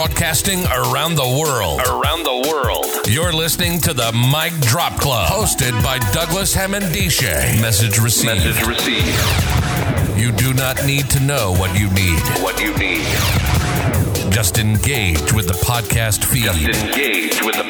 broadcasting around the world. Around the world. You're listening to the Mic Drop Club, hosted by Douglas Hammond-Dishay. Message received. Message received. You do not need to know what you need. What you need. Just engage with the podcast feed. Just engage with the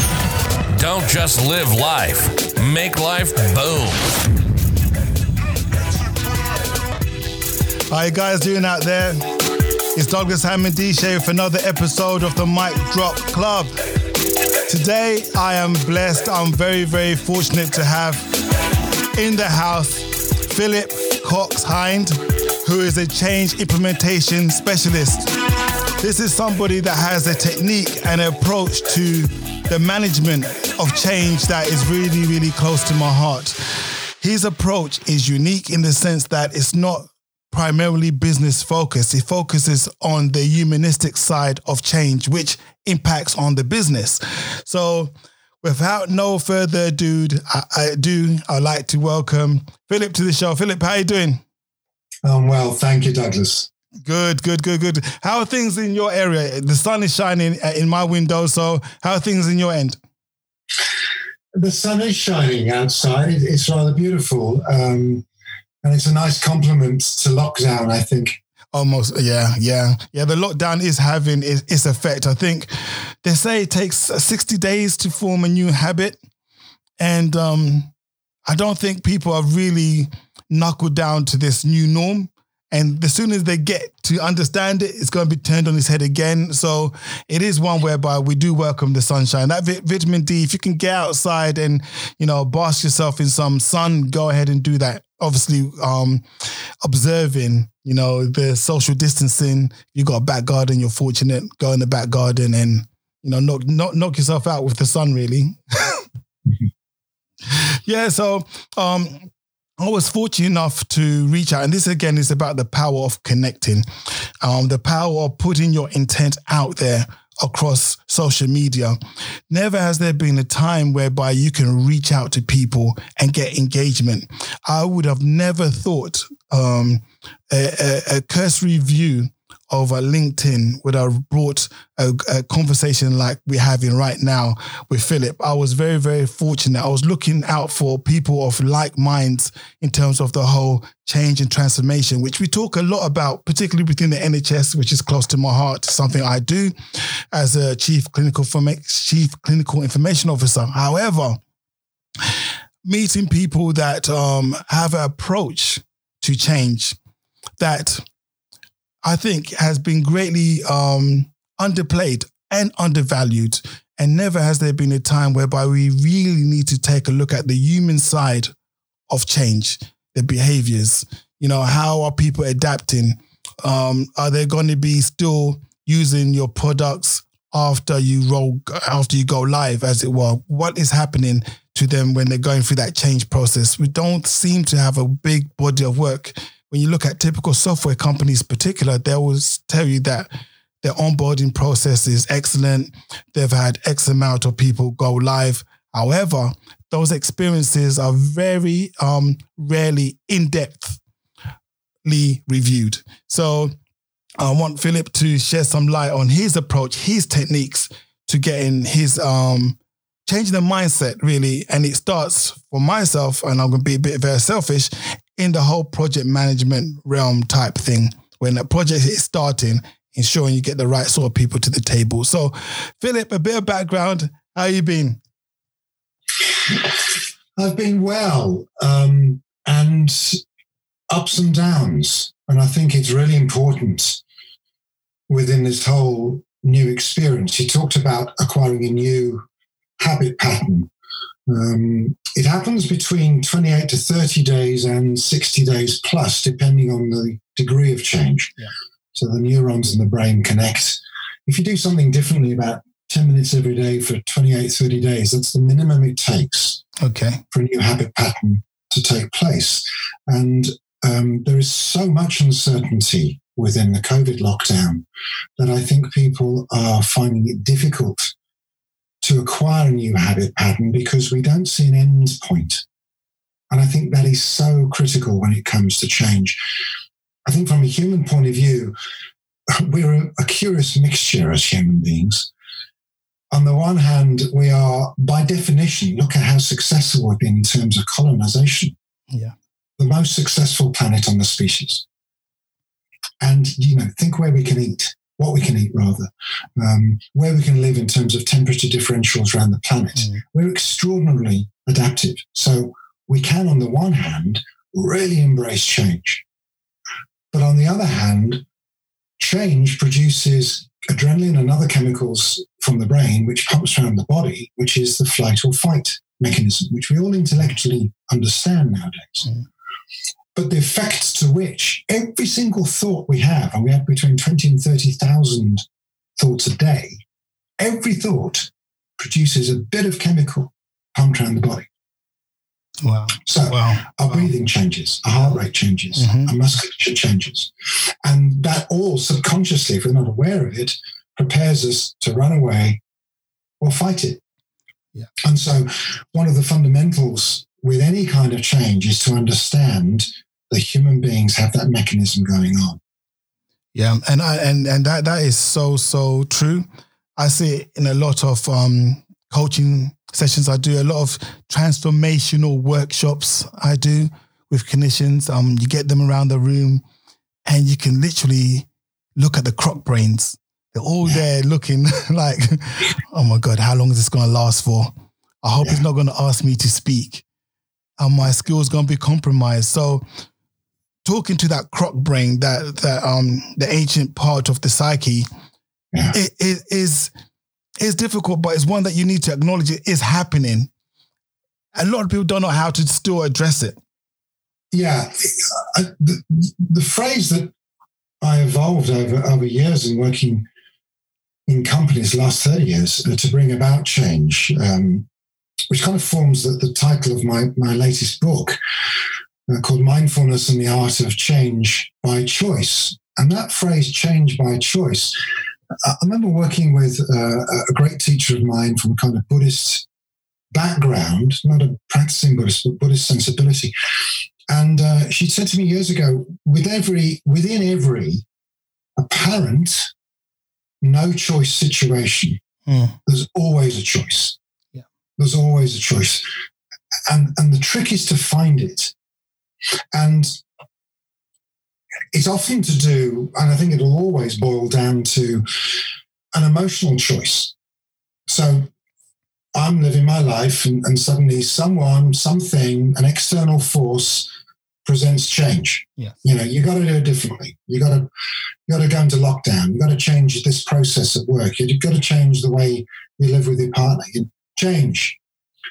Don't just live life, make life boom. How you guys doing out there? It's Douglas Hammond-Dishay with another episode of the Mic Drop Club. Today I am blessed. I'm very, very fortunate to have in the house Philip Cox-Hynd, who is a change implementation specialist. This is somebody that has a technique and approach to the management of change that is really, really close to my heart. His approach is unique in the sense that it's not primarily business focused. It focuses on the humanistic side of change, which impacts on the business. So, without no further ado, I, I do. I'd like to welcome Philip to the show. Philip, how are you doing? Um, well, thank you, Douglas. Good, good, good, good. How are things in your area? The sun is shining in my window, so how are things in your end? The sun is shining outside. It's rather beautiful. Um, and it's a nice compliment to lockdown, I think. Almost, yeah, yeah, yeah. The lockdown is having its effect. I think they say it takes 60 days to form a new habit. And um, I don't think people are really knuckled down to this new norm. And as soon as they get to understand it, it's going to be turned on its head again. So it is one whereby we do welcome the sunshine. That vitamin D, if you can get outside and, you know, bask yourself in some sun, go ahead and do that. Obviously, um, observing, you know, the social distancing. You got a back garden, you're fortunate. Go in the back garden and, you know, knock, knock, knock yourself out with the sun, really. yeah. So, um, I was fortunate enough to reach out, and this again is about the power of connecting, um, the power of putting your intent out there across social media. Never has there been a time whereby you can reach out to people and get engagement. I would have never thought um, a, a, a cursory view over LinkedIn would have brought a, a, conversation like we're having right now with Philip. I was very, very fortunate. I was looking out for people of like minds in terms of the whole change and transformation, which we talk a lot about, particularly within the NHS, which is close to my heart, something I do as a chief clinical chief clinical information officer. However, meeting people that um, have an approach to change that I think has been greatly um, underplayed and undervalued. And never has there been a time whereby we really need to take a look at the human side of change, the behaviors. You know, how are people adapting? Um, are they going to be still using your products after you roll, after you go live, as it were? What is happening to them when they're going through that change process? We don't seem to have a big body of work when you look at typical software companies, particular, they always tell you that their onboarding process is excellent. They've had X amount of people go live. However, those experiences are very um, rarely in depthly reviewed. So I want Philip to shed some light on his approach, his techniques to getting his um, changing the mindset really. And it starts for myself, and I'm going to be a bit very selfish in the whole project management realm type thing. When a project is starting, ensuring you get the right sort of people to the table. So, Philip, a bit of background. How you been? I've been well, um, and ups and downs. And I think it's really important within this whole new experience. You talked about acquiring a new habit pattern. Um, it happens between 28 to 30 days and 60 days plus, depending on the degree of change. Yeah. So the neurons in the brain connect. If you do something differently about 10 minutes every day for 28, 30 days. That's the minimum it takes Okay. for a new habit pattern to take place. And um, there is so much uncertainty within the COVID lockdown that I think people are finding it difficult to acquire a new habit pattern because we don't see an end point. And I think that is so critical when it comes to change. I think from a human point of view, we're a, a curious mixture as human beings. On the one hand, we are, by definition, look at how successful we've been in terms of colonization. Yeah. The most successful planet on the species. And, you know, think where we can eat, what we can eat rather, um, where we can live in terms of temperature differentials around the planet. Mm. We're extraordinarily adaptive. So we can, on the one hand, really embrace change. But on the other hand, change produces adrenaline and other chemicals from the brain, which pumps around the body, which is the flight or fight mechanism, which we all intellectually understand nowadays. Mm. But the effects to which every single thought we have, and we have between 20 and 30,000 thoughts a day, every thought produces a bit of chemical pumped around the body. Wow. So Wow. our Wow. breathing changes, our heart rate changes, Mhm. our musculature changes. And that all subconsciously, if we're not aware of it, prepares us to run away or fight it. Yeah. And so one of the fundamentals with any kind of change is to understand that human beings have that mechanism going on. Yeah, and I and and that that is so so true. I see it in a lot of um, coaching sessions. I do a lot of transformational workshops. I do with clinicians. Um, you get them around the room, and you can literally look at the croc brains. They're all Yeah. there looking like, oh my god, how long is this going to last for? I hope Yeah. it's not going to ask me to speak, and my skills going to be compromised. So talking to that croc brain, that that um the ancient part of the psyche, Yeah. it, it is is difficult, but it's one that you need to acknowledge it is happening. A lot of people don't know how to still address it. Yeah, I, the, the phrase that I evolved over over years in working in companies, last thirty years, uh, to bring about change, um, which kind of forms the, the title of my my latest book, uh, called "Mindfulness and the Art of Change by Choice." And that phrase, "change by choice," I remember working with uh, a great teacher of mine from a kind of Buddhist background, not a practicing Buddhist, but Buddhist sensibility. And uh, she said to me years ago, with every within every apparent no choice situation, Mm. there's always a choice. Yeah. There's always a choice. And and the trick is to find it. And it's often to do, and I think it'll always boil down to an emotional choice. So I'm living my life, and, and suddenly someone, something, an external force presents change. Yes. You know, you got to do it differently. You got to, you got to go into lockdown. You got to change this process at work. You've got to change the way you live with your partner. You change,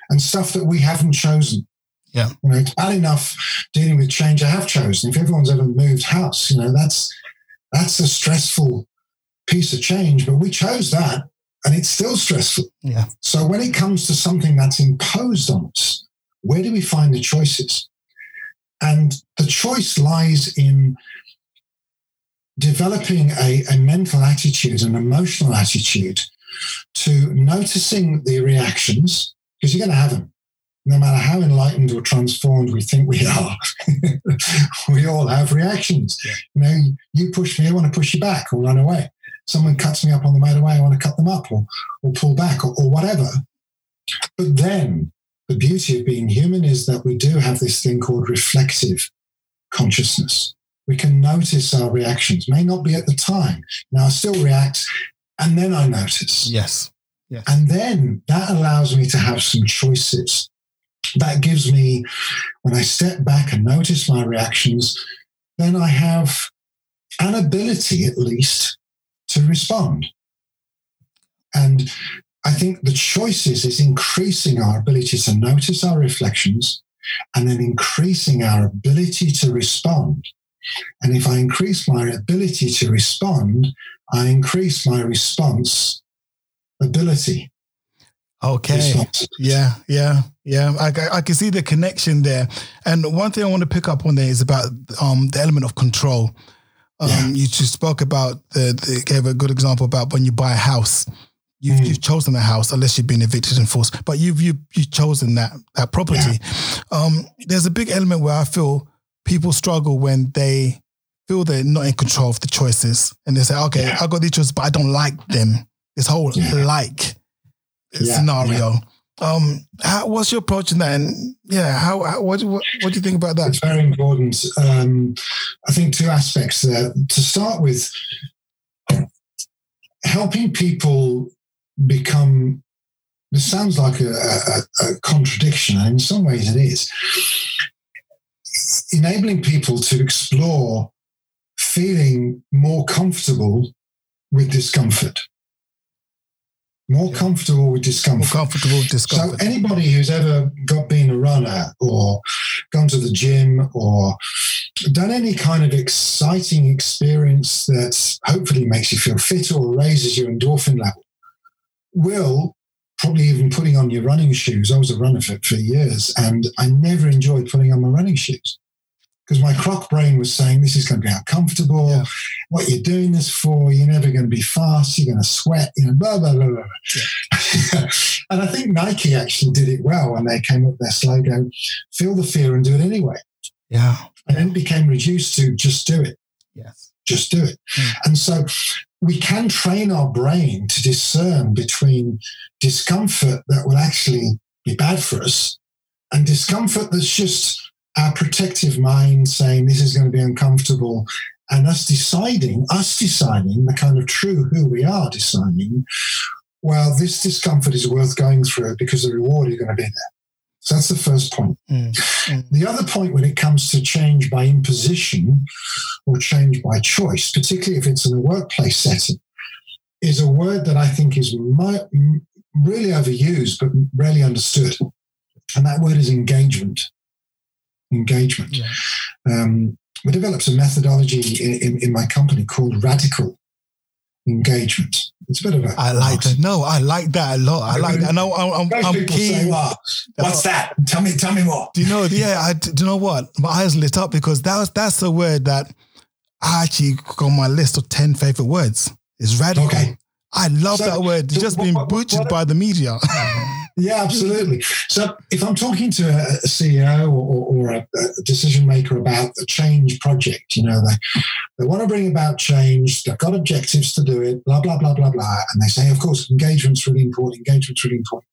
and stuff that we haven't chosen. Yeah. You know, it's bad enough dealing with change I have chosen. If everyone's ever moved house, you know, that's that's a stressful piece of change. But we chose that, and it's still stressful. Yeah. So when it comes to something that's imposed on us, where do we find the choices? And the choice lies in developing a, a mental attitude, an emotional attitude to noticing the reactions, because you're going to have them. No matter how enlightened or transformed we think we are, we all have reactions. Yeah. You know, you push me, I want to push you back or run away. Someone cuts me up on the motorway, I want to cut them up or, or pull back or, or whatever. But then the beauty of being human is that we do have this thing called reflective consciousness. We can notice our reactions, may not be at the time. Now I still react and then I notice. Yes. Yes. And then that allows me to have some choices. That gives me, when I step back and notice my reactions, then I have an ability at least to respond. And I think the choices is increasing our ability to notice our reflections and then increasing our ability to respond. And if I increase my ability to respond, I increase my response ability. Okay. Yeah, yeah, yeah. I, I, I can see the connection there. And one thing I want to pick up on there is about um, the element of control. Um, Yeah. You just spoke about the, the gave a good example about when you buy a house. You've, Mm. you've chosen the house, unless you've been evicted and forced, but you've you you've chosen that that property. Um, there's a big element where I feel people struggle when they feel they're not in control of the choices, and they say, "Okay, Yeah. I got these choices, but I don't like them." This whole Yeah. like Yeah, scenario. Um, how, what's your approach in that? And yeah, how, how what, what what do you think about that? It's very important. Um, I think two aspects there. To start with, helping people become. This sounds like a, a, a contradiction, and in some ways it is. Enabling people to explore feeling more comfortable with discomfort. More Yeah. comfortable with More discomfort. comfortable with discomfort. So anybody who's ever got been a runner or gone to the gym or done any kind of exciting experience that hopefully makes you feel fitter or raises your endorphin level will probably even putting on your running shoes. I was a runner for, for years and I never enjoyed putting on my running shoes because my croc brain was saying this is going to be uncomfortable. Yeah. What you're doing this for? You're never going to be fast. You're going to sweat. You know, blah blah blah blah. and I think Nike actually did it well when they came up with their slogan: "Feel the fear and do it anyway." yeah. And then became reduced to just do it, Yes. Just do it. Mm. And so we can train our brain to discern between discomfort that will actually be bad for us and discomfort that's just our protective mind saying this is going to be uncomfortable and us deciding, us deciding the kind of true who we are deciding, well, this discomfort is worth going through because the reward is going to be there. So that's the first point. Mm, mm. The other point when it comes to change by imposition or change by choice, particularly if it's in a workplace setting, is a word that I think is mi- m- really overused but rarely understood. And that word is engagement. Engagement. Yeah. Um, we developed a methodology in, in, in my company called radical engagement. It's a bit of a I like that. No, I like that a lot. I like that. No, I'm, I'm, I'm people say, "Well, what's that? Tell me, tell me more." Do you know? Yeah, I, do you know what? My eyes lit up because that was that's a word that I actually got on my list of ten favorite words. Is radical. Okay. I love So- that word. It's just what- been what- butchered what- by the media. Yeah, absolutely. So if I'm talking to a CEO or, or a, a decision maker about a change project, you know, they, they want to bring about change, they've got objectives to do it, blah, blah, blah, blah, blah. And they say, of course, engagement's really important, engagement's really important.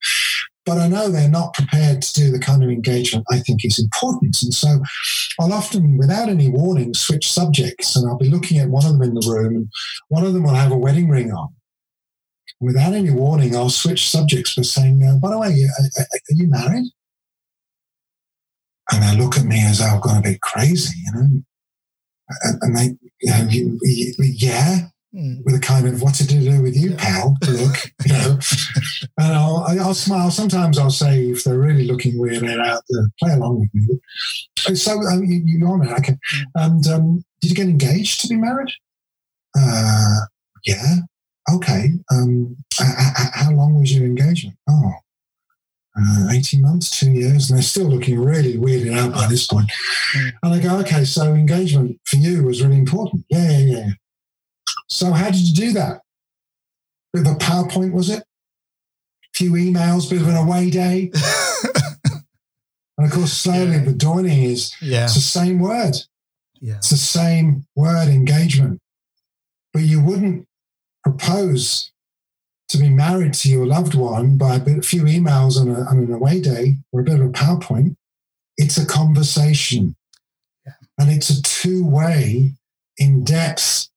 But I know they're not prepared to do the kind of engagement I think is important. And so I'll often, without any warning, switch subjects and I'll be looking at one of them in the room and one of them will have a wedding ring on without any warning, I'll switch subjects by saying, uh, by the way, are, are are you married? And they look at me as I'm going to be crazy, you know. And, and they, you know, you, you, yeah, Mm. with a kind of what's it to do with you, pal? Look, you know. And I'll, I'll smile. Sometimes I'll say, if they're really looking weird, they're out there, play along with me. So um, you, you are married, okay. And um, did you get engaged to be married? Uh, yeah. Okay. Um, how long was your engagement? Oh, uh, 18 months, two years. And they're still looking really weirded out by this point. And I go, okay, so engagement for you was really important. Yeah, yeah, yeah. So how did you do that? Bit of a PowerPoint, was it? A few emails, bit of an away day. And of course, slowly the dawning is yeah. it's the same word. Yeah. It's the same word, engagement. But you wouldn't propose to be married to your loved one by a, bit, a few emails on, a, on an away day or a bit of a PowerPoint. It's a conversation. Yeah. And it's a two way, in depth,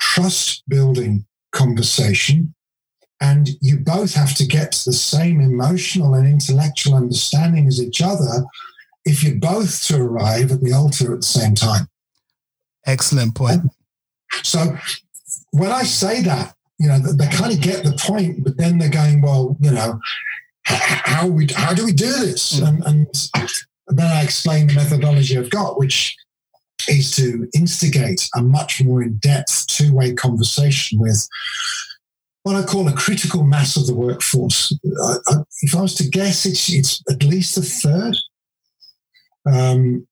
trust building conversation. And you both have to get to the same emotional and intellectual understanding as each other if you're both to arrive at the altar at the same time. Excellent point. So when I say that, you know, they kind of get the point, but then they're going, well, you know, how we how do we do this? And, and then I explain the methodology I've got, which is to instigate a much more in-depth two-way conversation with what I call a critical mass of the workforce. I, I, if I was to guess, it's, it's at least a third. Um,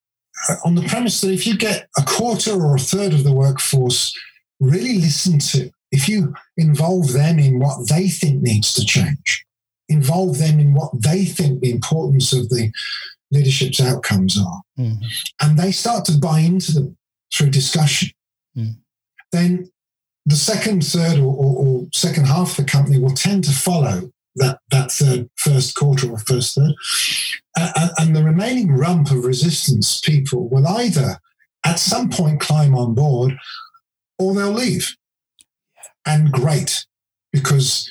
on the premise that if you get a quarter or a third of the workforce really listen to, if you involve them in what they think needs to change, involve them in what they think the importance of the leadership's outcomes are, mm. and they start to buy into them through discussion, mm. then the second, third, or, or, or, second half of the company will tend to follow that that third, first quarter or first third, uh, and the remaining rump of resistance people will either at some point climb on board or they'll leave. And great, because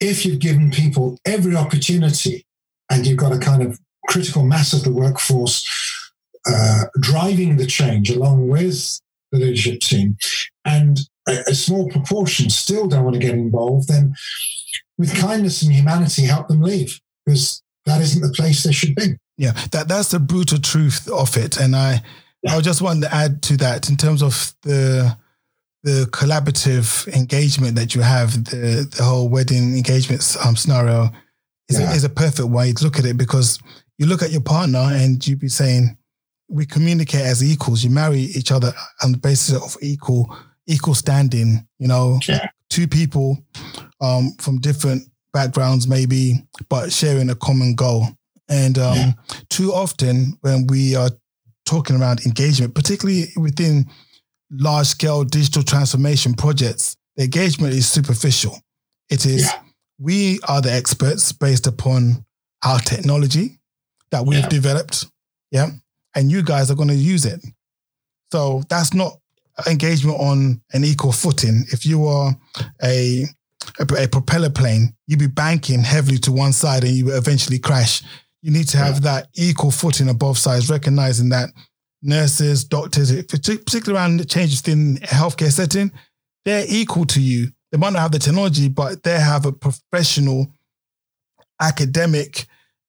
if you've given people every opportunity and you've got a kind of critical mass of the workforce uh, driving the change along with the leadership team, and a, a small proportion still don't want to get involved, then with kindness and humanity, help them leave because that isn't the place they should be. Yeah, that that's the brutal truth of it, and I yeah. I just wanted to add to that in terms of the the collaborative engagement that you have, the the whole wedding engagement um, scenario is, yeah. a, is a perfect way to look at it because you look at your partner and you'd be saying we communicate as equals. You marry each other on the basis of equal equal standing. You know, yeah. two people um, from different backgrounds, maybe, but sharing a common goal. And um, yeah. too often, when we are talking around engagement, particularly within large scale digital transformation projects, the engagement is superficial. It is, yeah. we are the experts based upon our technology that we've yeah. developed. Yeah. And you guys are going to use it. So that's not engagement on an equal footing. If you are a, a, a propeller plane, you'd be banking heavily to one side and you eventually crash. You need to have yeah. that equal footing on both sides, recognizing that nurses, doctors, particularly around the changes in healthcare setting, they're equal to you. They might not have the technology, but they have a professional, academic,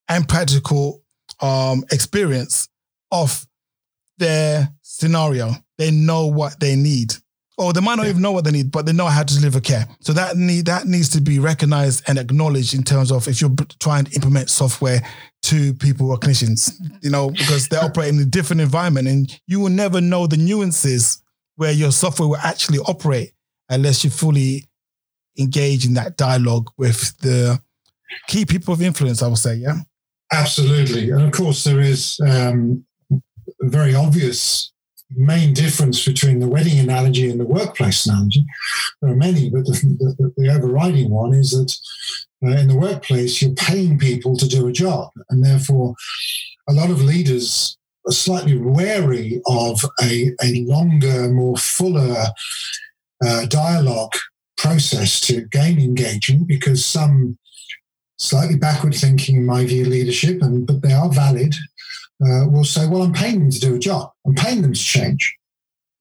and practical um, experience of their scenario. They know what they need. Or they might not yeah. even know what they need, but they know how to deliver care. So that need that needs to be recognized and acknowledged in terms of if you're trying to implement software to people who are clinicians, you know, because they operate in a different environment and you will never know the nuances where your software will actually operate unless you fully engage in that dialogue with the key people of influence, I would say, yeah. Absolutely. And of course, there is um, very obvious main difference between the wedding analogy and the workplace analogy. There are many, but the, the, the overriding one is that uh, in the workplace, you're paying people to do a job. And therefore, a lot of leaders are slightly wary of a, a longer, more fuller uh, dialogue process to gain engagement because some slightly backward thinking, in my view, leadership, and but they are valid, uh, will say, "Well, I'm paying them to do a job. I'm paying them to change."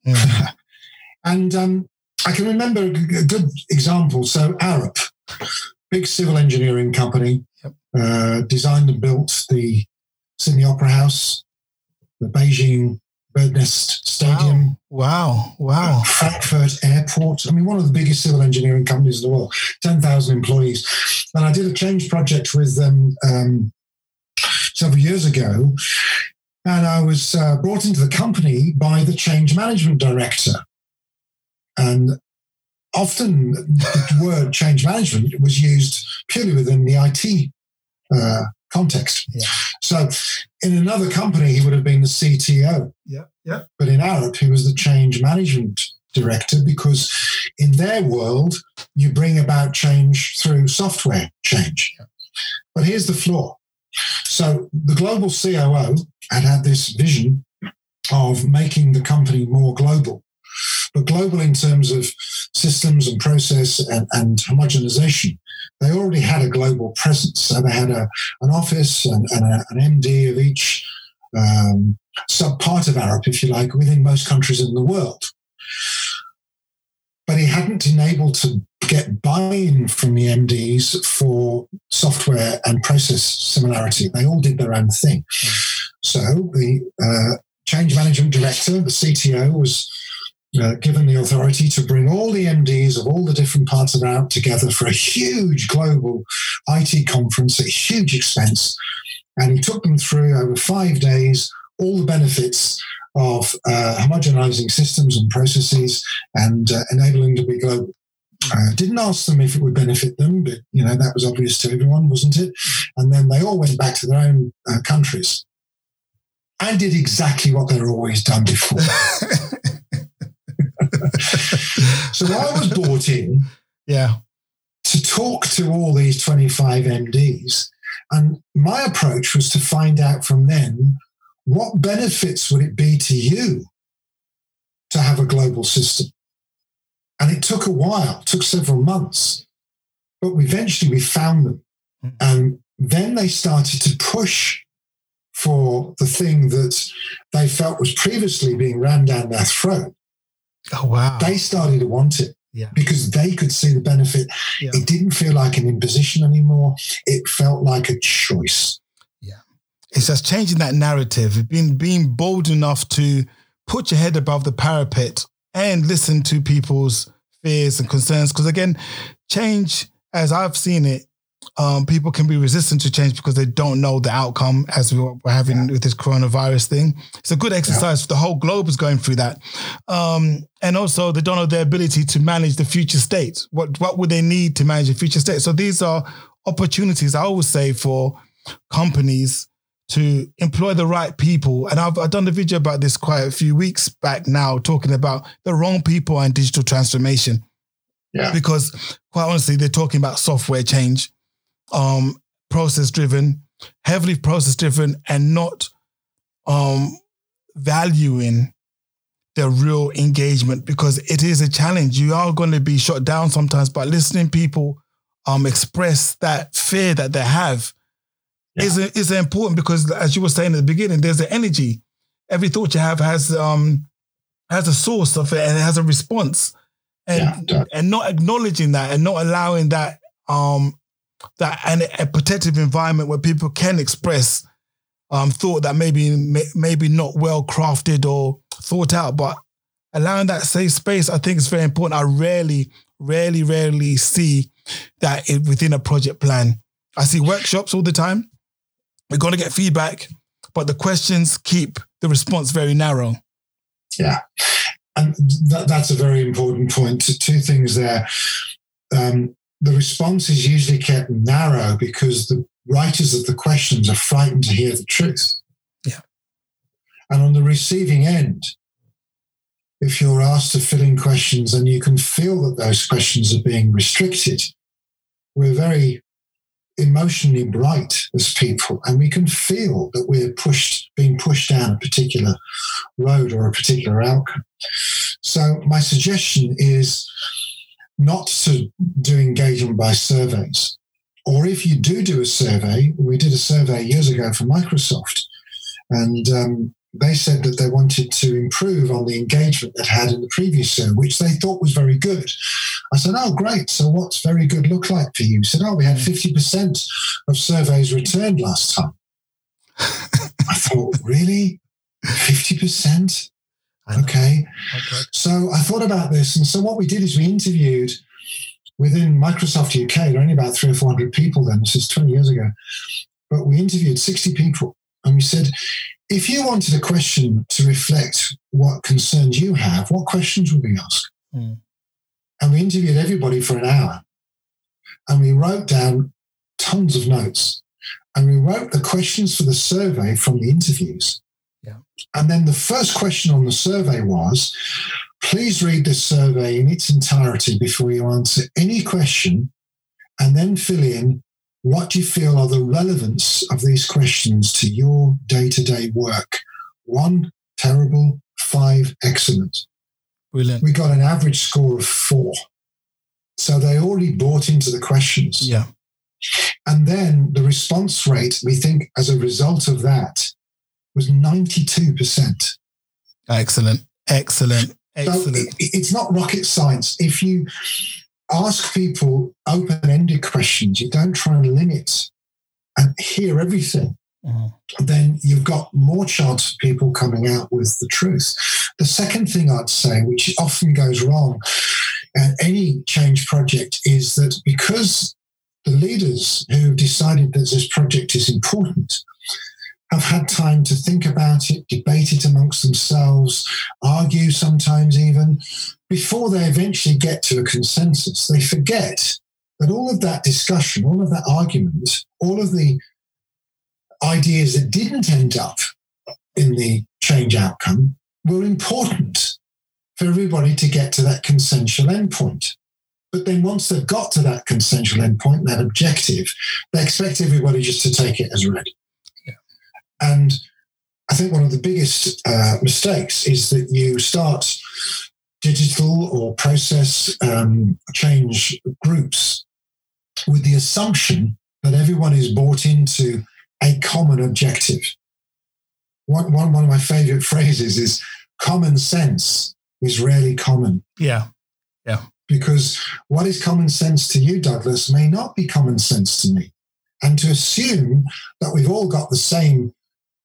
Mm. and um, I can remember a good example. So, Arup, big civil engineering company, yep. uh, designed and built the Sydney Opera House, the Beijing Bird Nest Stadium. Wow. Wow. wow. Frankfurt Airport. I mean, one of the biggest civil engineering companies in the world, 10,000 employees. And I did a change project with them um, several years ago. And I was uh, brought into the company by the change management director. And often the word change management was used purely within the IT uh, context. Yeah. So in another company, he would have been the CTO. Yeah. Yeah. But in Arup, he was the change management director because in their world, you bring about change through software change. But here's the flaw. So the global COO had had this vision of making the company more global but global in terms of systems and process and, and homogenization. They already had a global presence. So they had a, an office and, and a, an MD of each um, sub part of Arup, if you like, within most countries in the world. But he hadn't been able to get buy-in from the MDs for software and process similarity. They all did their own thing. So the uh, change management director, the CTO, was uh, given the authority to bring all the MDs of all the different parts of Arup together for a huge global IT conference at huge expense. And he took them through over five days all the benefits of uh, homogenizing systems and processes and uh, enabling to be global. Uh, didn't ask them if it would benefit them, but you know that was obvious to everyone, wasn't it? And then they all went back to their own uh, countries and did exactly what they'd always done before. so I was brought in Yeah. to talk to all these 25 MDs. And my approach was to find out from them what benefits would it be to you to have a global system. And it took a while, took several months, but eventually we found them. Mm. And then they started to push for the thing that they felt was previously being rammed down their throat. Oh wow. They started to want it Yeah. because they could see the benefit. Yeah. It didn't feel like an imposition anymore. It felt like a choice. It's just changing that narrative, being being bold enough to put your head above the parapet and listen to people's fears and concerns. Because again, change, as I've seen it, um, people can be resistant to change because they don't know the outcome, as we we're having with this coronavirus thing. It's a good exercise. The whole globe is going through that, um, and also they don't know their ability to manage the future state. What what would they need to manage the future state? So these are opportunities. I always say for companies to employ the right people. And I've, I've done a video about this quite a few weeks back now, talking about the wrong people and digital transformation. Yeah. Because quite honestly, they're talking about software change, um, process driven, heavily process driven, and not um, valuing the real engagement because it is a challenge. You are going to be shut down sometimes, but listening people um, express that fear that they have Yeah. is is important because, as you were saying at the beginning, there's an energy. Every thought you have has um has a source of it and it has a response, and Yeah, and not acknowledging that and not allowing that um that and a protective environment where people can express um thought that maybe may- maybe not well crafted or thought out, but allowing that safe space, I think is very important. I rarely, rarely, rarely see that it, within a project plan. I see workshops all the time. We're going to get feedback, but the questions keep the response very narrow. Yeah. And that, that's a very important point. Two things there. Um, the response is usually kept narrow because the writers of the questions are frightened to hear the truth. Yeah. And on the receiving end, if you're asked to fill in questions and you can feel that those questions are being restricted, we're very emotionally bright as people and we can feel that we're pushed being pushed down a particular road or a particular outcome. So my suggestion is not to do engagement by surveys. Or if you do do a survey we did a survey years ago for microsoft and um, they said that they wanted to improve on the engagement that had in the previous survey, which they thought was very good. I said, Oh, great. So, what's very good look like for you? He said, Oh, we had hmm. 50% of surveys returned last time. I thought, Really? 50%? Okay. Okay. So I thought about this. And so what we did is we interviewed within Microsoft UK, there were only about three or 400 people then. This is 20 years ago. But we interviewed 60 people. And we said, if you wanted a question to reflect what concerns you have, what questions would we ask? Hmm. And we interviewed everybody for an hour. And we wrote down tons of notes. And we wrote the questions for the survey from the interviews. Yeah. And then the first question on the survey was please read this survey in its entirety before you answer any question and then fill in what do you feel are the relevance of these questions to your day to day work. One, terrible. Five, excellent. Brilliant. We got an average score of four. So they already bought into the questions. Yeah. And then the response rate, we think, as a result of that, was 92%. Excellent. Excellent. So Excellent. it- it's not rocket science. If you ask people open ended questions, you don't try and limit and hear everything, Mhm. then you've got more chance of people coming out with the truth. The second thing I'd say, which often goes wrong at any change project, is that because the leaders who decided that this project is important have had time to think about it, debate it amongst themselves, argue sometimes even, before they eventually get to a consensus. They forget that all of that discussion, all of that argument, all of the ideas that didn't end up in the change outcome were important for everybody to get to that consensual endpoint. But then once they've got to that consensual endpoint, that objective, they expect everybody just to take it as read. And I think one of the biggest uh, mistakes is that you start digital or process um, change groups with the assumption that everyone is bought into a common objective. One, one, one of my favorite phrases is common sense is rarely common. Yeah. Yeah. Because what is common sense to you, Douglas, may not be common sense to me. And to assume that we've all got the same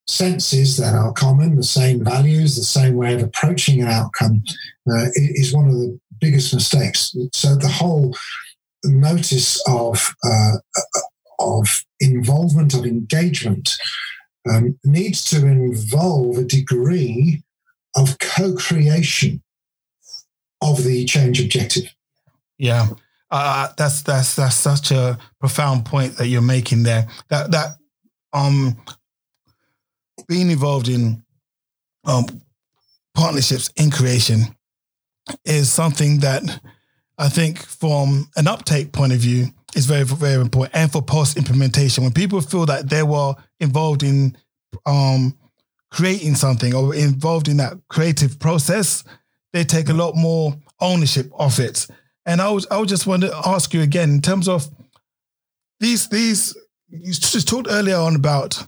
senses that are common, the same values, the same way of approaching an outcome uh, is one of the biggest mistakes. So the whole notice of uh, of involvement of engagement um, needs to involve a degree of co-creation of the change objective. Yeah, uh, that's that's that's such a profound point that you're making there. That that um being involved in um partnerships in creation is something that I think from an uptake point of view is very, very important. And for post implementation, when people feel that they were involved in um, creating something or involved in that creative process, they take a lot more ownership of it. And I was, I would just want to ask you again in terms of these, these, you just talked earlier on about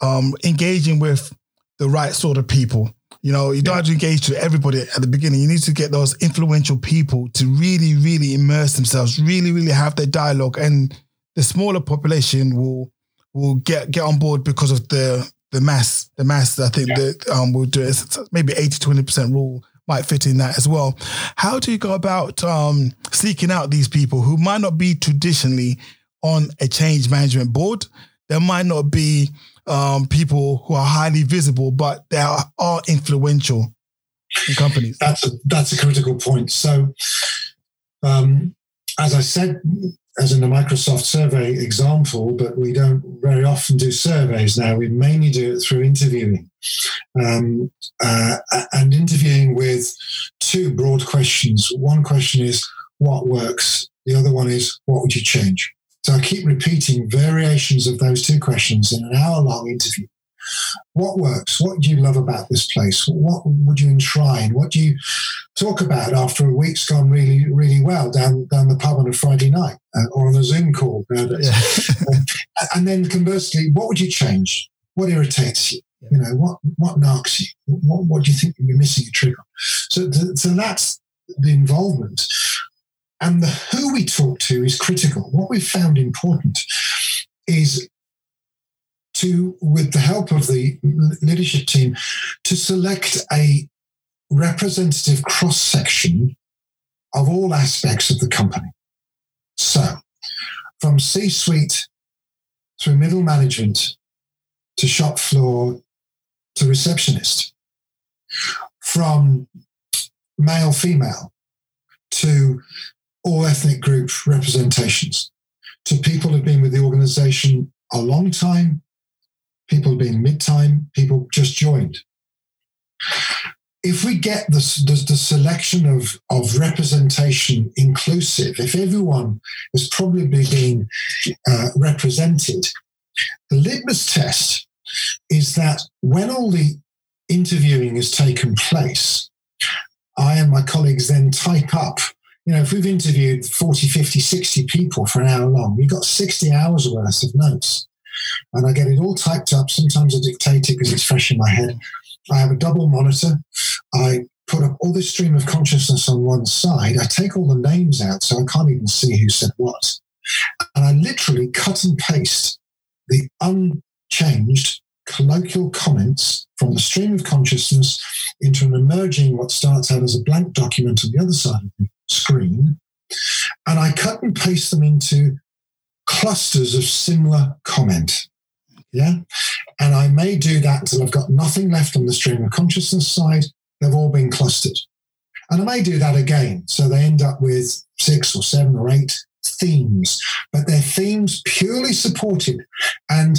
um, engaging with the right sort of people. You know, you don't have to engage to everybody at the beginning. You need to get those influential people to really, really immerse themselves, really, really have their dialogue, and the smaller population will will get get on board because of the the mass. The mass, I think, yeah. that um, will do it. Maybe 80 20 percent rule might fit in that as well. How do you go about um, seeking out these people who might not be traditionally on a change management board? There might not be um, people who are highly visible, but they are, are influential in companies. That's a, that's a critical point. So, um, as I said, as in the Microsoft survey example, but we don't very often do surveys now. We mainly do it through interviewing. Um, uh, and interviewing with two broad questions. One question is, what works? The other one is, what would you change? So I keep repeating variations of those two questions in an hour long interview. What works? What do you love about this place? What would you enshrine? What do you talk about after a week's gone really, really well down, down the pub on a Friday night uh, or on a Zoom call? Yeah. and then conversely, what would you change? What irritates you? You know, what, what knocks you? What, what do you think you're missing a trick on? So, so that's the involvement. And the who we talk to is critical. What we've found important is to, with the help of the leadership team, to select a representative cross section of all aspects of the company. So, from C suite through middle management to shop floor to receptionist, from male, female to all ethnic group representations. To people who've been with the organization a long time, people who've been mid-time, people just joined. If we get the, the, the selection of, of representation inclusive, if everyone is probably being uh, represented, the litmus test is that when all the interviewing has taken place, I and my colleagues then type up you know, if we've interviewed 40, 50, 60 people for an hour long, we've got 60 hours worth of notes. And I get it all typed up. Sometimes I dictate it because it's fresh in my head. I have a double monitor. I put up all this stream of consciousness on one side. I take all the names out so I can't even see who said what. And I literally cut and paste the unchanged colloquial comments from the stream of consciousness into an emerging, what starts out as a blank document on the other side of the screen. And I cut and paste them into clusters of similar comment. Yeah. And I may do that until I've got nothing left on the stream of consciousness side. They've all been clustered. And I may do that again. So they end up with six or seven or eight themes, but they're themes purely supported. And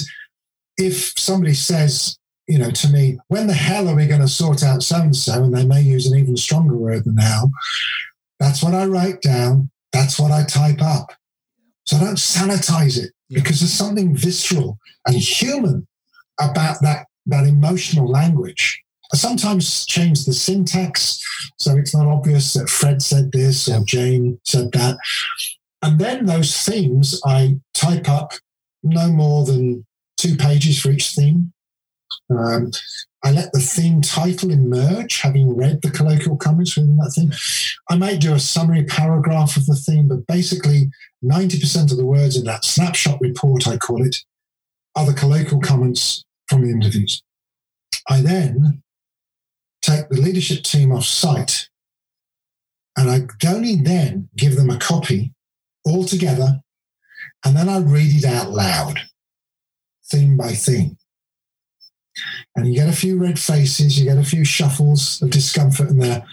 if somebody says, you know, to me, when the hell are we going to sort out so and so? And they may use an even stronger word than hell. That's what I write down. That's what I type up. So I don't sanitize it Yeah. because there's something visceral and human about that, that emotional language. I sometimes change the syntax so it's not obvious that Fred said this or Jane said that. And then those themes I type up no more than two pages for each theme. Um, I let the theme title emerge, having read the colloquial comments within that theme. I might do a summary paragraph of the theme, but basically 90% of the words in that snapshot report, I call it, are the colloquial comments from the interviews. I then take the leadership team off site and I only then give them a copy all together and then I read it out loud, theme by theme. And you get a few red faces, you get a few shuffles of discomfort in there,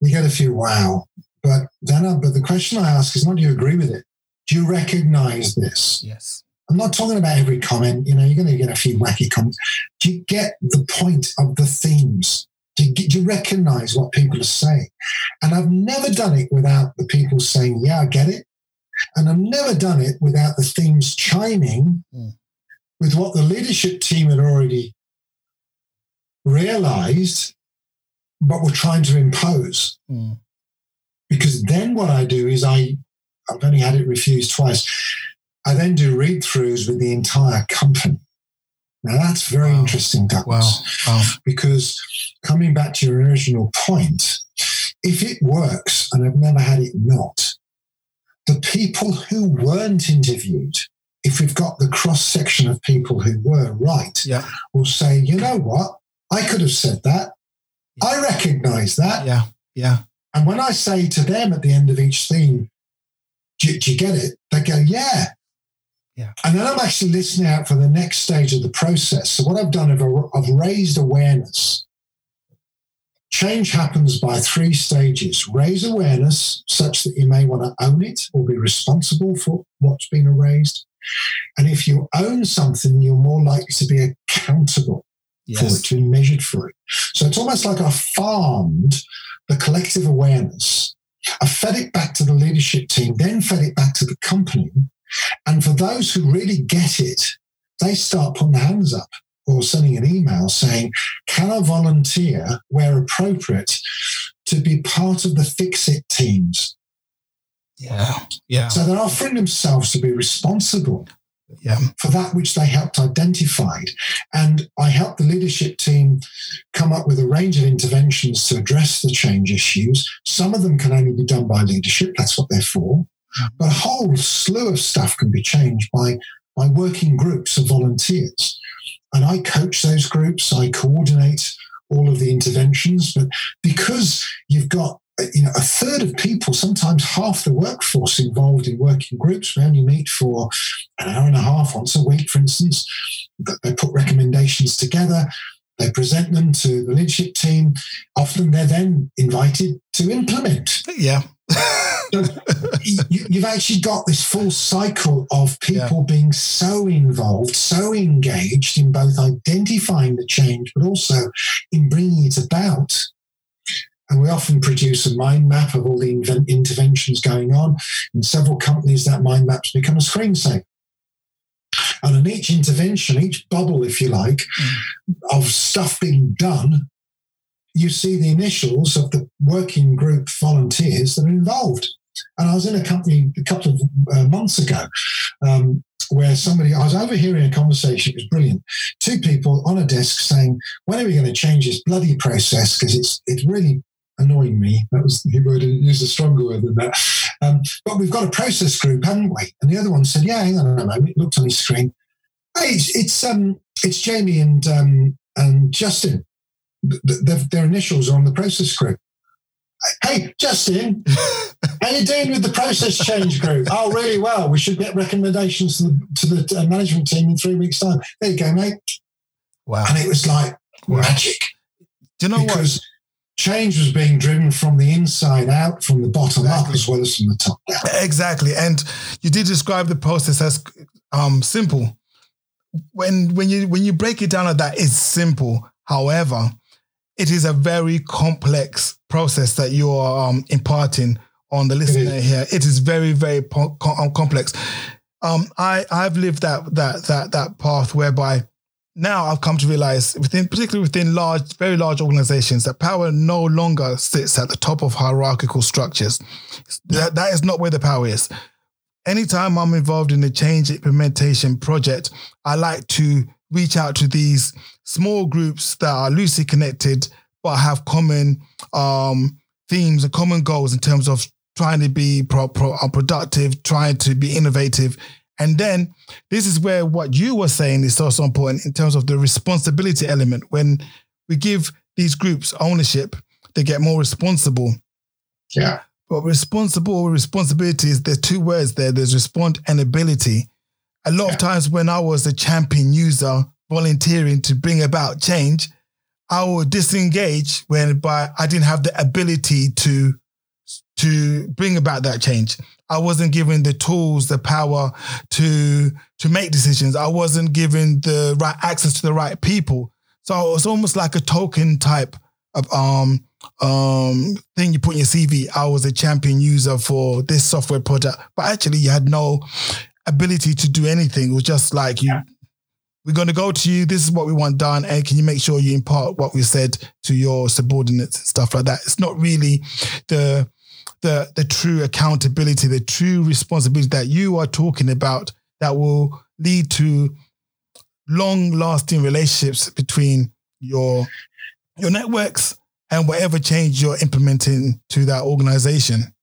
you get a few wow. But then, I, but the question I ask is not do you agree with it? Do you recognize this? Yes. I'm not talking about every comment. You know, you're going to get a few wacky comments. Do you get the point of the themes? Do you, do you recognize what people are saying? And I've never done it without the people saying, yeah, I get it. And I've never done it without the themes chiming Mm. with what the leadership team had already realized, but were trying to impose. Mm. Because then what I do is I, I've only had it refused twice. I then do read throughs with the entire company. Now that's very Wow. interesting, Wow. Douglas, Wow. because coming back to your original point, if it works, and I've never had it not, the people who weren't interviewed, if we've got the cross section of people who were right, Yeah. will say, you know what? I could have said that. I recognize that. Yeah. Yeah. And when I say to them at the end of each theme, do, do you get it? They go, yeah. Yeah. And then I'm actually listening out for the next stage of the process. So what I've done, I've, I've raised awareness. Change happens by three stages. Raise awareness such that you may want to own it or be responsible for what's been raised. And if you own something, you're more likely to be accountable for it, to be measured for it. So it's almost like I farmed the collective awareness. I fed it back to the leadership team, then fed it back to the company. And for those who really get it, they start putting their hands up or sending an email saying, Can I volunteer where appropriate to be part of the fix it teams? Yeah. Yeah. So they're offering themselves to be responsible Yeah. for that which they helped identified. And I helped the leadership team come up with a range of interventions to address the change issues. Some of them can only be done by leadership, that's what they're for. Mm. But a whole slew of stuff can be changed by, by working groups of volunteers. And I coach those groups, I coordinate all of the interventions. But because you've got Uh, you know, a third of people, sometimes half the workforce involved in working groups. We only meet for an hour and a half once a week, for instance. But They put recommendations together. They present them to the leadership team. Often they're then invited to implement. Yeah. You, you've actually got this full cycle of people being so involved, so engaged in both identifying the change, but also in bringing it about. And we often produce a mind map of all the inven- interventions going on. In several companies, that mind map's become a screensaver. And in each intervention, each bubble, if you like, of stuff being done, you see the initials of the working group volunteers that are involved. And I was in a company a couple of uh, months ago um, where somebody, I was overhearing a conversation, it was brilliant. Two people on a desk saying, when are we going to change this bloody process? Because it's, it's really annoying me. That was the word, use a stronger word than that. Um, but we've got a process group, haven't we? And the other one said, yeah, hang on a moment. It looked on his screen. Hey, it's it's, um, it's Jamie and um, and Justin. Th- th- Their, their initials are on the process group. Hey, Justin, how you doing with the process change group? Oh, really well. We should get recommendations to the, to the uh, management team in three weeks' time. There you go, mate. Wow. And it was like magic Do you know what? Change was being driven from the inside out, from the bottom up, as well as from the top down. Exactly. And you did describe the process as um, simple. When when you when you break it down like that, it's simple. However, it is a very complex process that you are um, imparting on the listener here. It is very very po- co- um, complex. Um, I I've lived that that that that path whereby now I've come to realize within particularly within large very large organizations that power no longer sits at the top of hierarchical structures. That, that is not where the power is. Anytime I'm involved in a change implementation project, I like to reach out to these small groups that are loosely connected but have common um, themes and common goals in terms of trying to be pro- pro- uh, productive, trying to be innovative. And then this is where what you were saying is also important in terms of the responsibility element. When we give these groups ownership, they get more responsible. Yeah. But responsible is there's two words there. There's respond and ability. A lot Yeah. of times when I was a champion user volunteering to bring about change, I would disengage whereby I didn't have the ability to to bring about that change. I wasn't given the tools, the power to to make decisions. I wasn't given the right access to the right people. So it was almost like a token type of um um thing you put in your CV. I was a champion user for this software product, but actually you had no ability to do anything. It was just like you. We're going to go to you. This is what we want done, and can you make sure you impart what we said to your subordinates and stuff like that? It's not really the the the true accountability, the true responsibility that you are talking about that will lead to long lasting relationships between your your networks and whatever change you're implementing to that organization.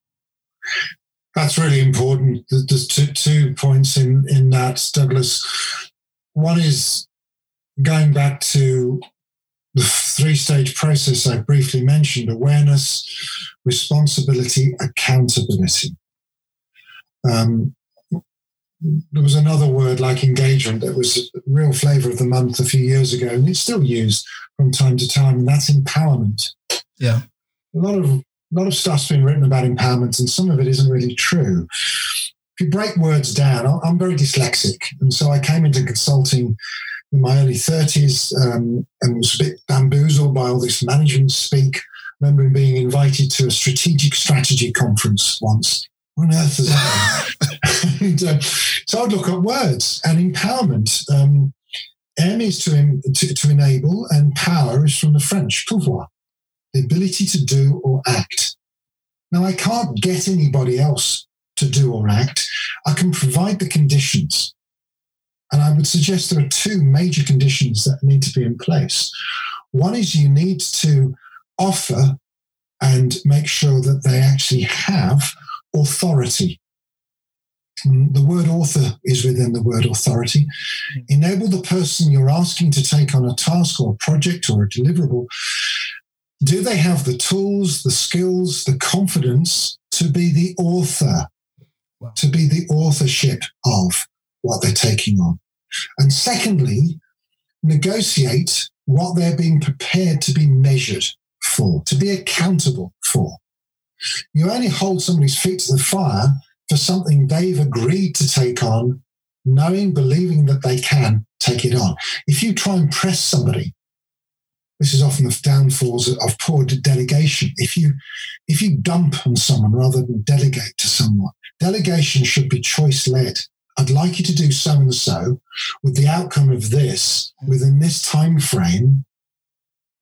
That's really important. There's two, two points in, in that, Douglas. One is going back to the three stage process I briefly mentioned awareness, responsibility, accountability. Um, there was another word like engagement that was a real flavor of the month a few years ago, and it's still used from time to time, and that's empowerment. Yeah. A lot of a lot of stuff's been written about empowerment, and some of it isn't really true. If you break words down, I'm very dyslexic, and so I came into consulting in my early 30s um, and was a bit bamboozled by all this management speak. I remember being invited to a strategic strategy conference once. What on earth is that? and, uh, so I'd look at words and empowerment. Um, M is to, to, to enable, and power is from the French, pouvoir, the ability to do or act. Now, I can't get anybody else to do or act. I can provide the conditions. And I would suggest there are two major conditions that need to be in place. One is you need to offer and make sure that they actually have authority. The word author is within the word authority. Hmm. Enable the person you're asking to take on a task or a project or a deliverable. Do they have the tools, the skills, the confidence to be the author, to be the authorship of what they're taking on? And secondly, negotiate what they're being prepared to be measured for, to be accountable for. You only hold somebody's feet to the fire for something they've agreed to take on, knowing, believing that they can take it on. If you try and press somebody, this is often the downfalls of poor delegation. If you if you dump on someone rather than delegate to someone, delegation should be choice led. I'd like you to do so and so with the outcome of this within this time frame.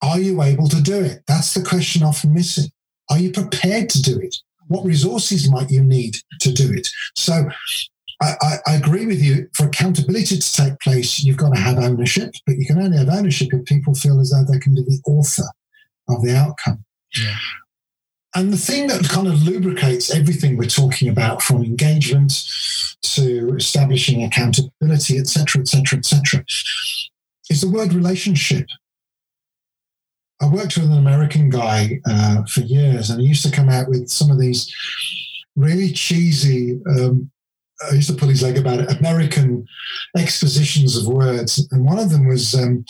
Are you able to do it? That's the question often missing. Are you prepared to do it? What resources might you need to do it? So I, I, I agree with you. For accountability to take place, you've got to have ownership, but you can only have ownership if people feel as though they can be the author of the outcome. Yeah. And the thing that kind of lubricates everything we're talking about, from engagement to establishing accountability, etc., etc., etc., is the word relationship. I worked with an American guy uh, for years, and he used to come out with some of these really cheesy. Um, I used to pull his leg about it. American expositions of words, and one of them was, um,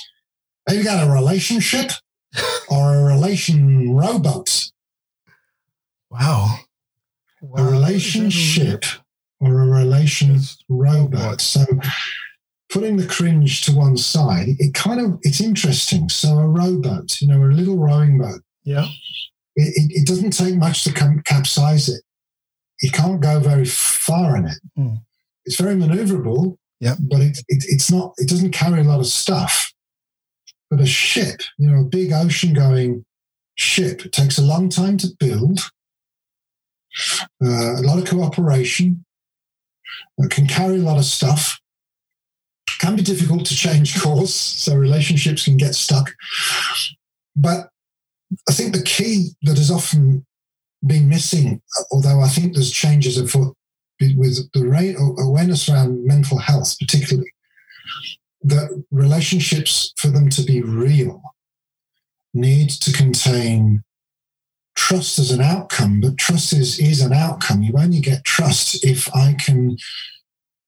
"Have you got a relationship or a relation rowboat?" Wow. a relationship or a relation robot. So putting the cringe to one side, it kind of it's interesting. So a rowboat, you know, a little rowing boat, Yeah. it, it, it doesn't take much to com- capsize it. You can't go very far in it. Hmm. It's very maneuverable, Yeah. but it, it, it's not. It doesn't carry a lot of stuff. But a ship, you know, a big ocean-going ship, it takes a long time to build. Uh, a lot of cooperation. It can carry a lot of stuff. Can be difficult to change course, so relationships can get stuck. But I think the key that has often been missing, although I think there's changes afoot with the awareness around mental health, particularly, that relationships, for them to be real, need to contain trust as an outcome, but trust is, is an outcome. You only get trust if I can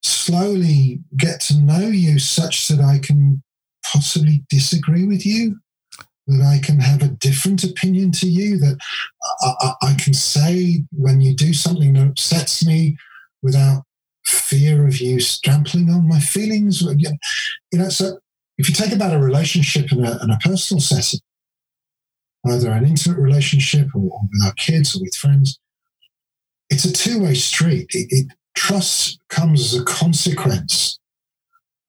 slowly get to know you such that I can possibly disagree with you, that I can have a different opinion to you, that I, I, I can say when you do something that upsets me without fear of you trampling on my feelings. You know, so if you take about a relationship and a, in a personal setting, either an intimate relationship or, or with our kids or with friends, it's a two-way street. It, it, trust comes as a consequence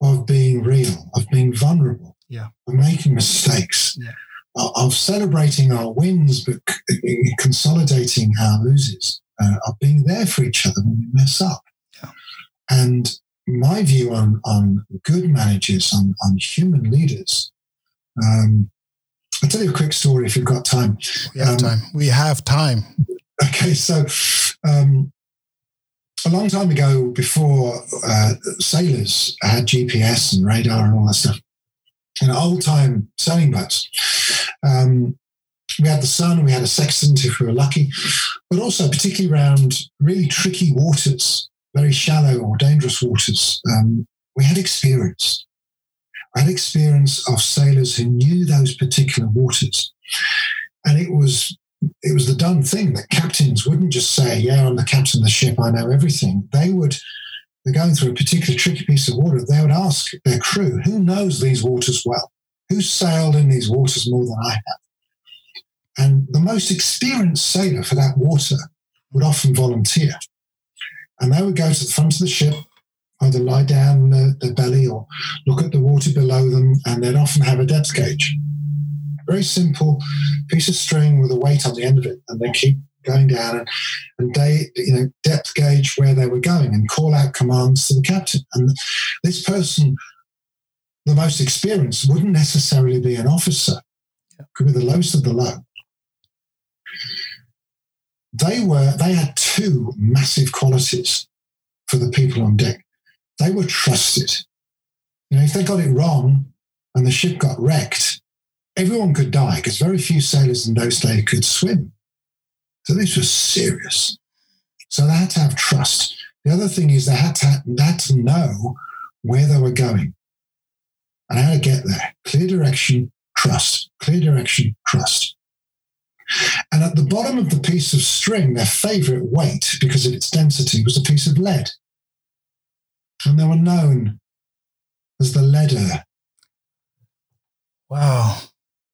of being real, of being vulnerable, Yeah. of making mistakes, Yeah. of, of celebrating our wins but consolidating our losses, uh, of being there for each other when we mess up. Yeah. And my view on on good managers, on on human leaders. Um, I'll tell you a quick story if you've got time. We have Um, time. We have time. Okay, so um, a long time ago, before uh, sailors had GPS and radar and all that stuff, in old time sailing boats, um, we had the sun, we had a sextant if we were lucky, but also particularly around really tricky waters, very shallow or dangerous waters, um, we had experience. Had experience of sailors who knew those particular waters. And it was it was the done thing that captains wouldn't just say, Yeah, I'm the captain of the ship, I know everything. They would they're going through a particular tricky piece of water, they would ask their crew, who knows these waters well? Who sailed in these waters more than I have? And the most experienced sailor for that water would often volunteer. And they would go to the front of the ship, either lie down on the, the belly or look at the water below them, and they'd often have a depth gauge. Very simple piece of string with a weight on the end of it, and they keep going down and, and they, you know, depth gauge where they were going and call out commands to the captain. And this person, the most experienced, wouldn't necessarily be an officer, could be the lowest of the low. They were they had two massive qualities for the people on deck. They were trusted. You know, if they got it wrong and the ship got wrecked, everyone could die because very few sailors in those days could swim. So this was serious. So they had to have trust. The other thing is they had to, they had to know where they were going and how to get there. Clear direction, trust. Clear direction, trust. And at the bottom of the piece of string, their favorite weight, because of its density, was a piece of lead. And they were known as the leader, Wow.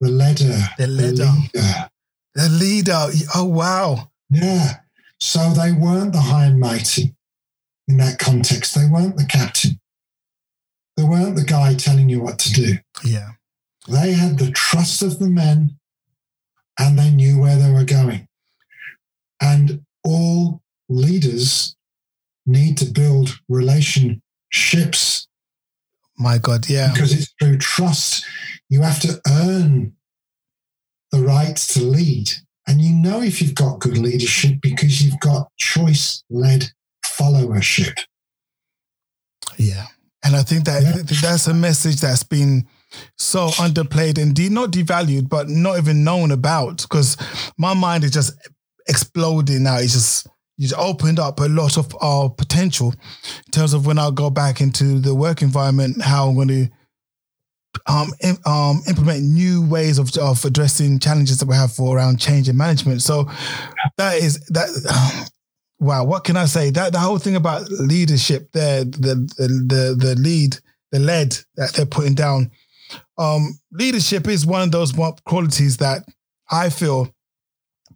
the leader, The leader. leader. The leader. Oh, wow. Yeah. So they weren't the high and mighty in that context. They weren't the captain. They weren't the guy telling you what to do. Yeah. They had the trust of the men and they knew where they were going. And all leaders need to build relationships My God. Yeah. because it's through trust. You have to earn the right to lead. And you know if you've got good leadership because you've got choice led followership. Yeah. And I think that yeah. that's a message that's been so underplayed and de- not devalued, but not even known about because my mind is just exploding now. It's just, just opened up a lot of our potential in terms of when I go back into the work environment, how I'm going to um, um, implement new ways of, of addressing challenges that we have for around change in management. So that is that. Um, wow, what can I say? That the whole thing about leadership, there, the the the the lead, the lead that they're putting down. Um, leadership is one of those qualities that I feel.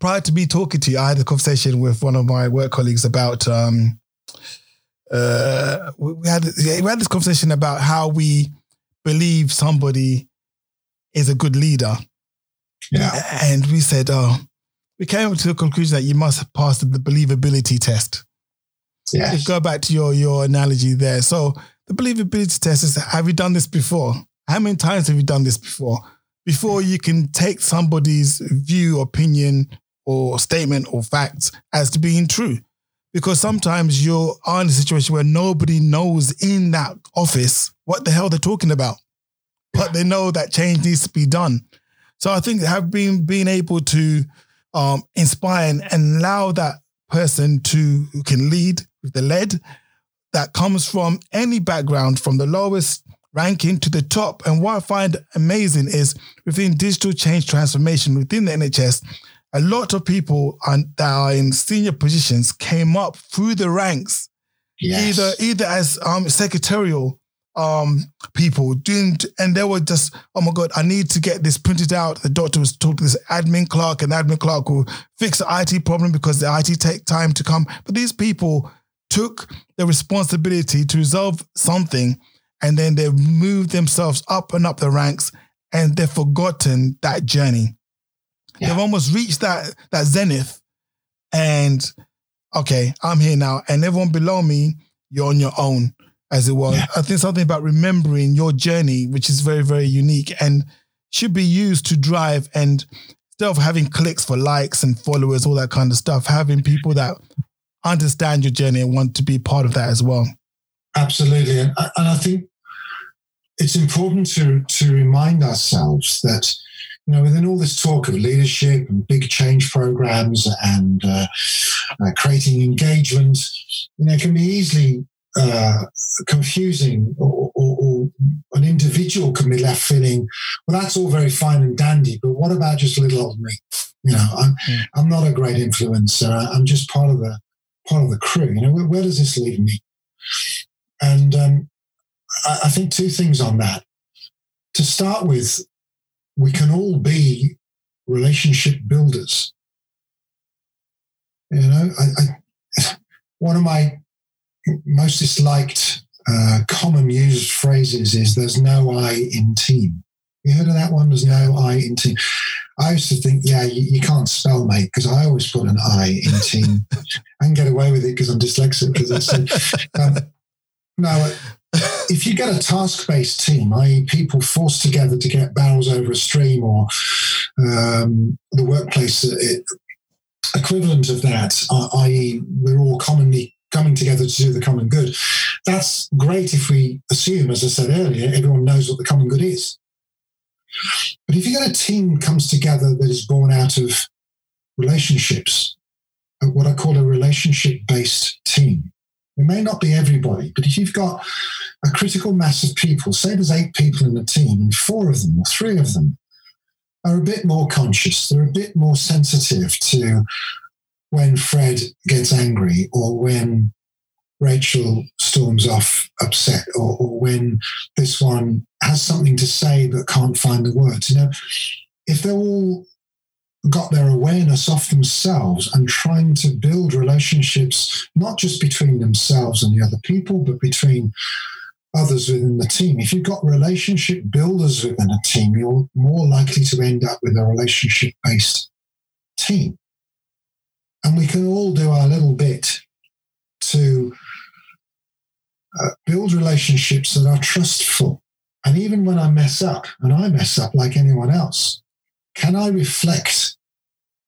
Prior to me talking to you, I had a conversation with one of my work colleagues about. Um, uh, we had we had this conversation about how we believe somebody is a good leader. Yeah, and we said, oh, we came to the conclusion that you must pass the believability test. Yeah. Go back to your your analogy there. So the believability test is: Have you done this before? How many times have you done this before? Before you can take somebody's view, opinion, or statement or facts as to being true, because sometimes you're in a situation where nobody knows in that office what the hell they're talking about, but they know that change needs to be done. So I think have been being able to um, inspire and allow that person to who can lead with the lead that comes from any background, from the lowest ranking to the top. And what I find amazing is within digital change transformation within the NHS, a lot of people are, that are in senior positions came up through the ranks, yes. either either as um, secretarial um, people doing, and they were just, oh my God, I need to get this printed out. The doctor was talking to this admin clerk, and admin clerk will fix the IT problem because the IT take time to come. But these people took the responsibility to resolve something, and then they moved themselves up and up the ranks, and they've forgotten that journey. Yeah. They've almost reached that that zenith, and okay, I'm here now, and everyone below me, you're on your own as it was. Yeah. I think something about remembering your journey, which is very, very unique and should be used to drive and instead of having clicks for likes and followers, all that kind of stuff, having people that understand your journey and want to be part of that as well. Absolutely. And, and I think it's important to, to remind ourselves that, you know, within all this talk of leadership and big change programs and uh, uh, creating engagement, you know, it can be easily uh, confusing or, or, or, an individual can be left feeling, well, that's all very fine and dandy, but what about just a little old me? You know, I'm, mm. I'm not a great influencer. I'm just part of the part of the crew. You know, where, where does this leave me? And um, I, I think two things on that. To start with, we can all be relationship builders. You know, I, I, one of my most disliked uh, common used phrases is "there's no I in team." You heard of that one? There's no I in team. I used to think, yeah, you, you can't spell, mate, because I always put an I in team. I can get away with it because I'm dyslexic. Because I um, now, if you get a task-based team, i.e., people forced together to get barrels over a stream, or um, the workplace it, equivalent of that, i.e., we're all commonly coming together to do the common good. That's great if we assume, as I said earlier, everyone knows what the common good is. But if you get a team comes together that is born out of relationships, uh, what I call a relationship based team, it may not be everybody, but if you've got a critical mass of people, say there's eight people in the team, and four of them or three of them are a bit more conscious, they're a bit more sensitive to when Fred gets angry or when Rachel storms off upset or, or, when this one has something to say but can't find the words. You know, if they're all got their awareness off themselves and trying to build relationships, not just between themselves and the other people, but between others within the team. If you've got relationship builders within a team, you're more likely to end up with a relationship based team. And we can all do our little bit to uh, build relationships that are trustful. And even when I mess up, and I mess up like anyone else, can I reflect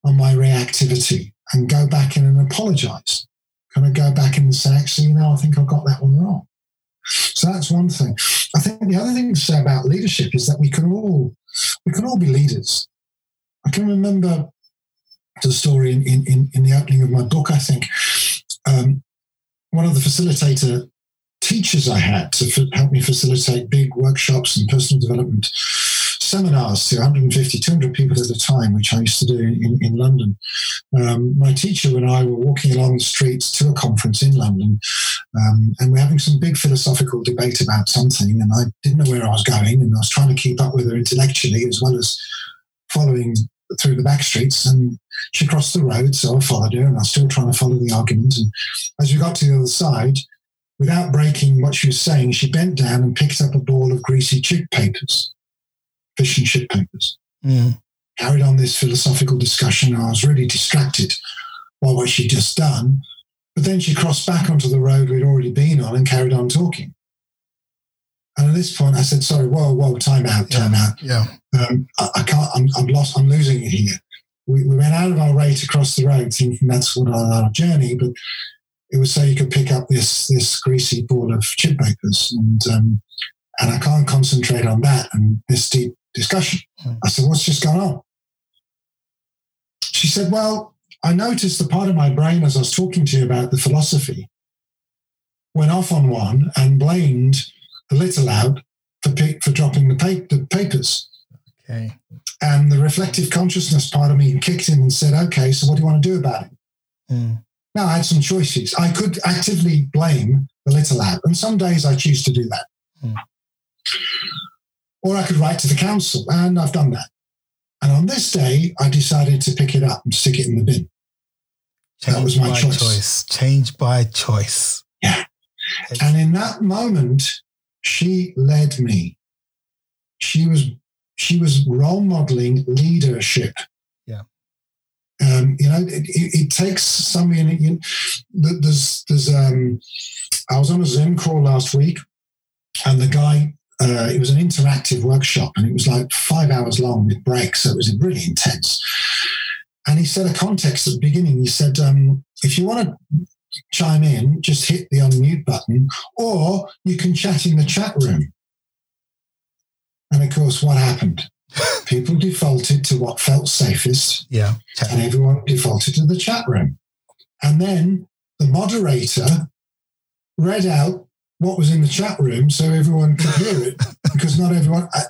on my reactivity and go back in and apologize? Can I go back in and say, actually, you know, I think I got that one wrong? So that's one thing. I think the other thing to say about leadership is that we can all we can all be leaders. I can remember the story in, in, in the opening of my book, I think. Um, one of the facilitator teachers I had to f- help me facilitate big workshops and personal development seminars to 150, 200 people at a time, which I used to do in, in London. Um, my teacher and I were walking along the streets to a conference in London, um, and we're having some big philosophical debate about something, and I didn't know where I was going, and I was trying to keep up with her intellectually as well as following through the back streets and she crossed the road so i followed her and i was still trying to follow the argument and as we got to the other side without breaking what she was saying she bent down and picked up a ball of greasy chip papers fish and chip papers Mm. carried on this philosophical discussion i was really distracted by what she'd just done but then she crossed back onto the road we'd already been on and carried on talking and at this point i said sorry whoa whoa time out time out Yeah. um, I, I can't. I'm, I'm lost. I'm losing it here. We, we went out of our way to cross the road, thinking that's what our, our journey, but it was so you could pick up this this greasy ball of chip papers, and um, and I can't concentrate on that and this deep discussion. Hmm. I said, "What's just gone on?" She said, "Well, I noticed the part of my brain as I was talking to you about the philosophy went off on one and blamed the little out for for dropping the, pa- the papers." Okay. And the reflective consciousness part of me kicked in and said, okay, so what do you want to do about it? Mm. Now I had some choices. I could actively blame the little lad, and some days I choose to do that. Hmm. Or I could write to the council, and I've done that. And on this day, I decided to pick it up and stick it in the bin. That was my by choice. Change by choice. Yeah. And in that moment, she led me. She was she was role modeling leadership. Yeah. Um, you know, it, it, it takes some. You know, there's there's um, I was on a Zoom call last week, and the guy. Uh, it was an interactive workshop, and it was like five hours long with breaks. So it was really intense. And he said a context at the beginning. He said, um, if you want to chime in, just hit the unmute button, or you can chat in the chat room. And of course, what happened? People defaulted to what felt safest, Yeah. and everyone defaulted to the chat room. And then the moderator read out what was in the chat room so everyone could hear it because not everyone. I,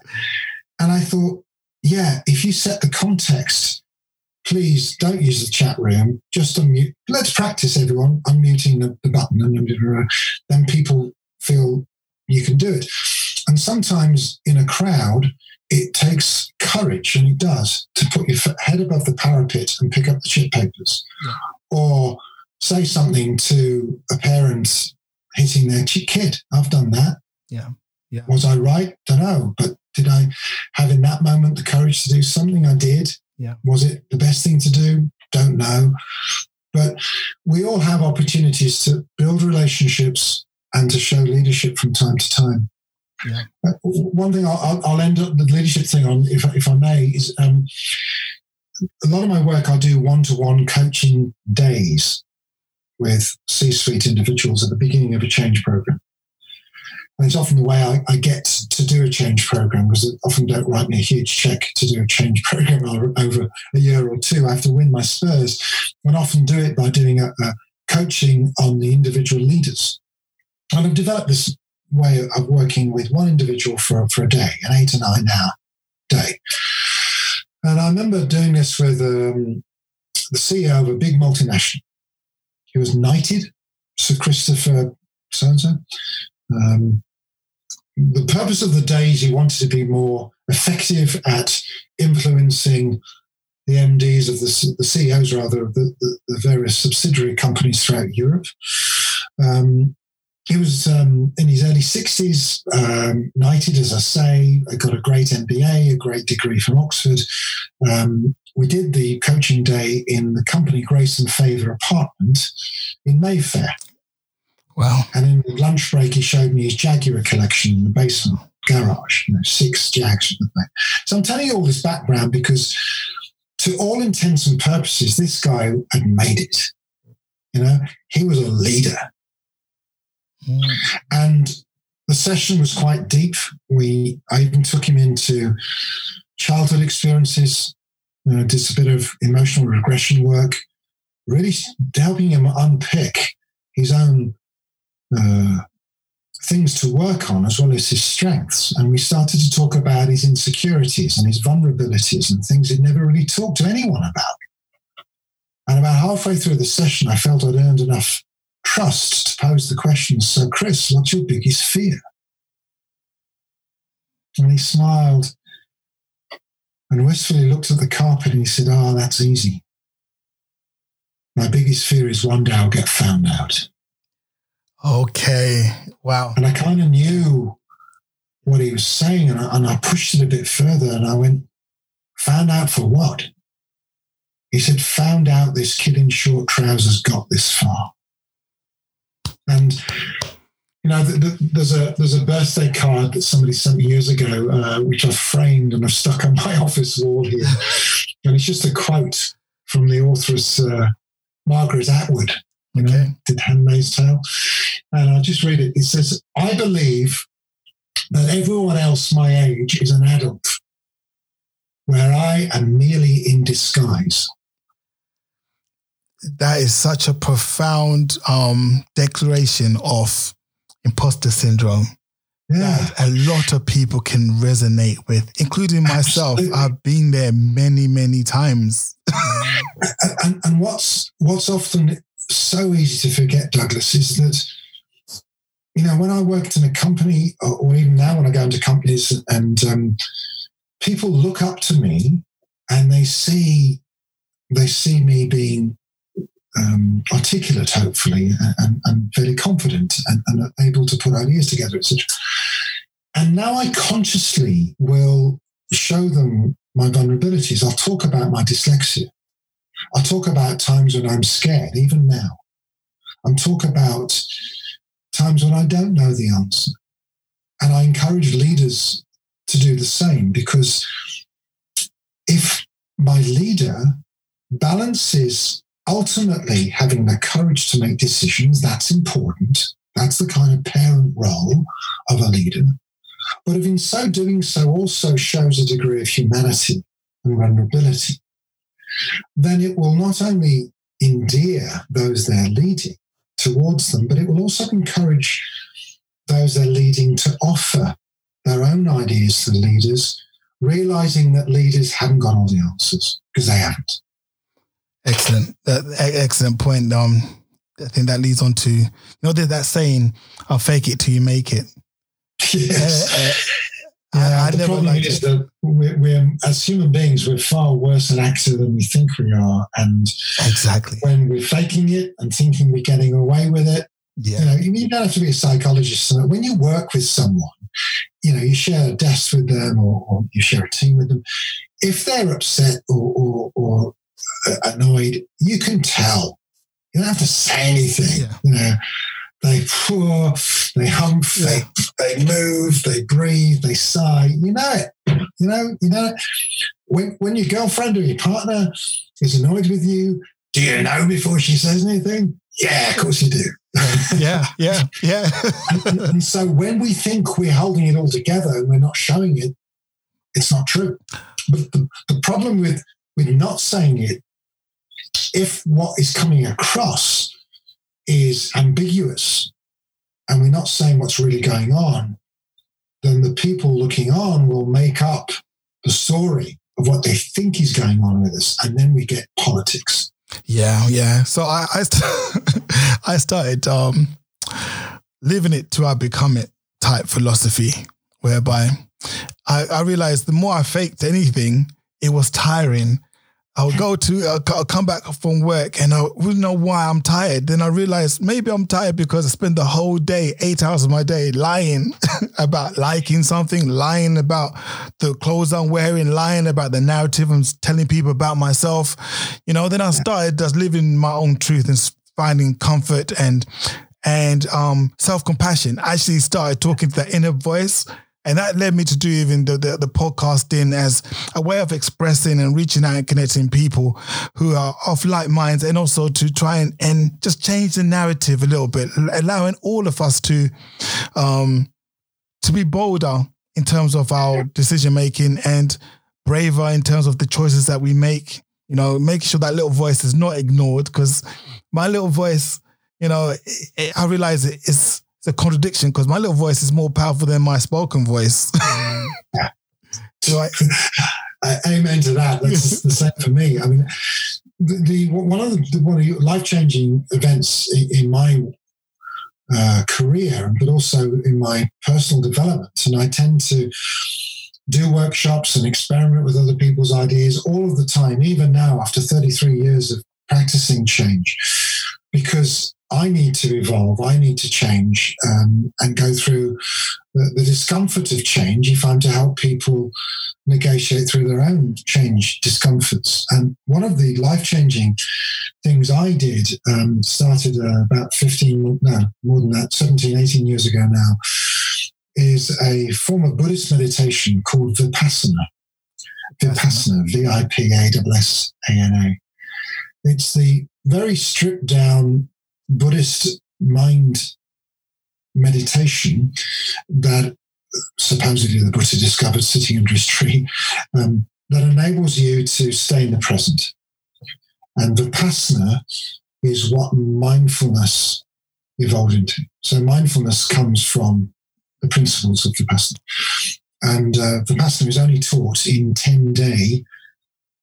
and I thought, yeah, if you set the context, please don't use the chat room. Just unmute. Let's practice, everyone, unmuting the, the button, and then people feel you can do it. And sometimes in a crowd, it takes courage, and it does, to put your head above the parapet and pick up the chip papers, Yeah. or say something to a parent hitting their kid. I've done that. Yeah. Yeah. Was I right? Don't know. But did I have in that moment the courage to do something? I did. Yeah. Was it the best thing to do? Don't know. But we all have opportunities to build relationships and to show leadership from time to time. Yeah. Uh, One thing I'll, I'll- end up the leadership thing on, if, I- if I may, is um, a lot of my work I do one to one coaching days with C suite individuals at the beginning of a change program. And it's often the way I, I get to do a change program because they often don't write me a huge check to do a change program over, a year or two. I have to win my spurs and often do it by doing a, a coaching on the individual leaders. And I've developed this way of working with one individual for, for a day, an eight or nine hour day. And I remember doing this with um, the CEO of a big multinational. He was knighted, Sir Christopher so and so. The purpose of the day is he wanted to be more effective at influencing the MDs of the, the CEOs, rather, of the, the, the various subsidiary companies throughout Europe. Um, he was um, in his early 60s, um, knighted, as I say, got a great MBA, a great degree from Oxford. Um, we did the coaching day in the company Grace and Favour apartment in Mayfair. Wow. And in the lunch break, he showed me his Jaguar collection in the basement garage, you know, six Jags. So I'm telling you all this background because, to all intents and purposes, this guy had made it. You know, he was a leader. And the session was quite deep. We I even took him into childhood experiences, you know, did a bit of emotional regression work, really helping him unpick his own uh, things to work on as well as his strengths. And we started to talk about his insecurities and his vulnerabilities and things he'd never really talked to anyone about. And about halfway through the session, I felt I'd earned enough trust to pose the question So, Chris, what's your biggest fear? And he smiled and wistfully looked at the carpet and he said, Ah, oh, that's easy. My biggest fear is one day I'll get found out. Okay. Wow. And I kind of knew what he was saying, and I, and I pushed it a bit further and I went, Found out for what? He said, Found out this kid in short trousers got this far. And you know, the, the, there's a there's a birthday card that somebody sent me years ago, uh, which I've framed and I've stuck on my office wall here, and it's just a quote from the authoress uh, Margaret Atwood, you know, did Handmaid's Tale, and I'll just read it. It says, "I believe that everyone else my age is an adult, where I am merely in disguise." That is such a profound um, declaration of imposter syndrome yeah. a lot of people can resonate with, including myself. Absolutely. I've been there many, many times. and, and, what's what's often so easy to forget, Douglas, is that you know when I worked in a company, or, or even now when I go into companies, and um, people look up to me and they see they see me being um, articulate, hopefully, and, and fairly confident and, and, able to put ideas together, etc. And now I consciously will show them my vulnerabilities. I'll talk about my dyslexia. I'll talk about times when I'm scared, even now. I'll talk about times when I don't know the answer. And I encourage leaders to do the same because if my leader balances ultimately having the courage to make decisions, that's important. That's the kind of parent role of a leader. But if in so doing so also shows a degree of humanity and vulnerability, then it will not only endear those they're leading towards them, but it will also encourage those they're leading to offer their own ideas to the leaders, realizing that leaders haven't got all the answers because they haven't. Excellent, uh, excellent point. Um, I think that leads on to you know there's that saying, "I'll fake it till you make it." Yes. Uh, uh, yeah, the problem is it. that we're, we're, as human beings we're far worse an actor than we think we are, and exactly when we're faking it and thinking we're getting away with it. Yeah. You know, you don't have to be a psychologist. So when you work with someone, you know, you share a desk with them or, or you share a team with them. If they're upset or, or, or Uh, annoyed, you can tell. You don't have to say anything. Yeah. You know, they pour, they hump, yeah. they they move, they breathe, they sigh. You know it. You know, you know. When when your girlfriend or your partner is annoyed with you, do you know before she says anything? Yeah, of course you do. yeah, yeah, yeah. and, and so when we think we're holding it all together and we're not showing it, it's not true. But the, the problem with with not saying it, if what is coming across is ambiguous and we're not saying what's really going on, then the people looking on will make up the story of what they think is going on with us. And then we get politics. Yeah, yeah. So I I, st- I started um, living it to I become it type philosophy, whereby I, I realized the more I faked anything, it was tiring. I would go to, uh, I'll come back from work and I wouldn't know why I'm tired. Then I realized maybe I'm tired because I spent the whole day, eight hours of my day, lying about liking something, lying about the clothes I'm wearing, lying about the narrative I'm telling people about myself. You know, then I started just living my own truth and finding comfort and and um, self compassion. I actually started talking to that inner voice and that led me to do even the, the, the podcasting as a way of expressing and reaching out and connecting people who are of like minds and also to try and, and just change the narrative a little bit, allowing all of us to um, to be bolder in terms of our decision making and braver in terms of the choices that we make. You know, making sure that little voice is not ignored because my little voice, you know, it, it, I realize it, it's, it's a contradiction because my little voice is more powerful than my spoken voice. so I, I, amen to that. That's the same for me. I mean, the, the one of the one of life changing events in, in my uh, career, but also in my personal development, and I tend to do workshops and experiment with other people's ideas all of the time, even now after 33 years of practicing change, because I need to evolve, I need to change um, and go through the, the, discomfort of change if I'm to help people negotiate through their own change discomforts. And one of the life changing things I did um, started uh, about 15, no, more than that, 17, 18 years ago now is a form of Buddhist meditation called Vipassana. Vipassana, V I P A S A N A. It's the very stripped down Buddhist mind meditation that supposedly the Buddha discovered sitting under his tree um, that enables you to stay in the present. And Vipassana is what mindfulness evolved into. So mindfulness comes from the principles of Vipassana. And uh, Vipassana is only taught in 10 day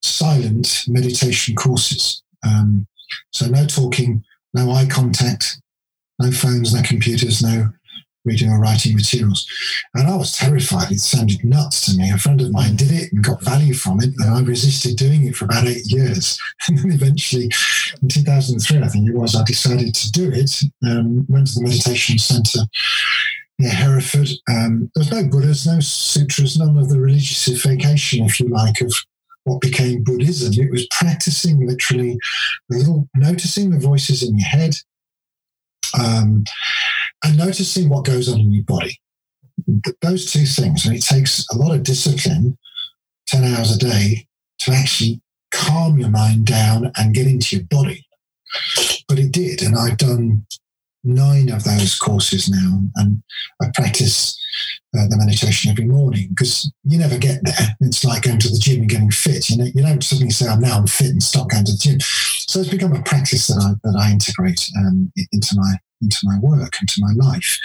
silent meditation courses. Um, so no talking, no eye contact, no phones, no computers, no reading or writing materials. And I was terrified. It sounded nuts to me. A friend of mine did it and got value from it. And I resisted doing it for about eight years. And then eventually, in 2003, I think it was, I decided to do it. Um, went to the meditation center near Hereford. Um, there was no Buddhas, no sutras, none of the religious religiousification, if you like, of what became Buddhism. It was practicing literally little, noticing the voices in your head um, and noticing what goes on in your body. Those two things, and it takes a lot of discipline, 10 hours a day, to actually calm your mind down and get into your body. But it did, and I've done nine of those courses now, and I practice uh, the meditation every morning because you never get there. It's like going to the gym and getting fit. You know, you don't suddenly say, "I'm now I'm fit" and stop going to the gym. So it's become a practice that I that I integrate um, into my into my work, into my life.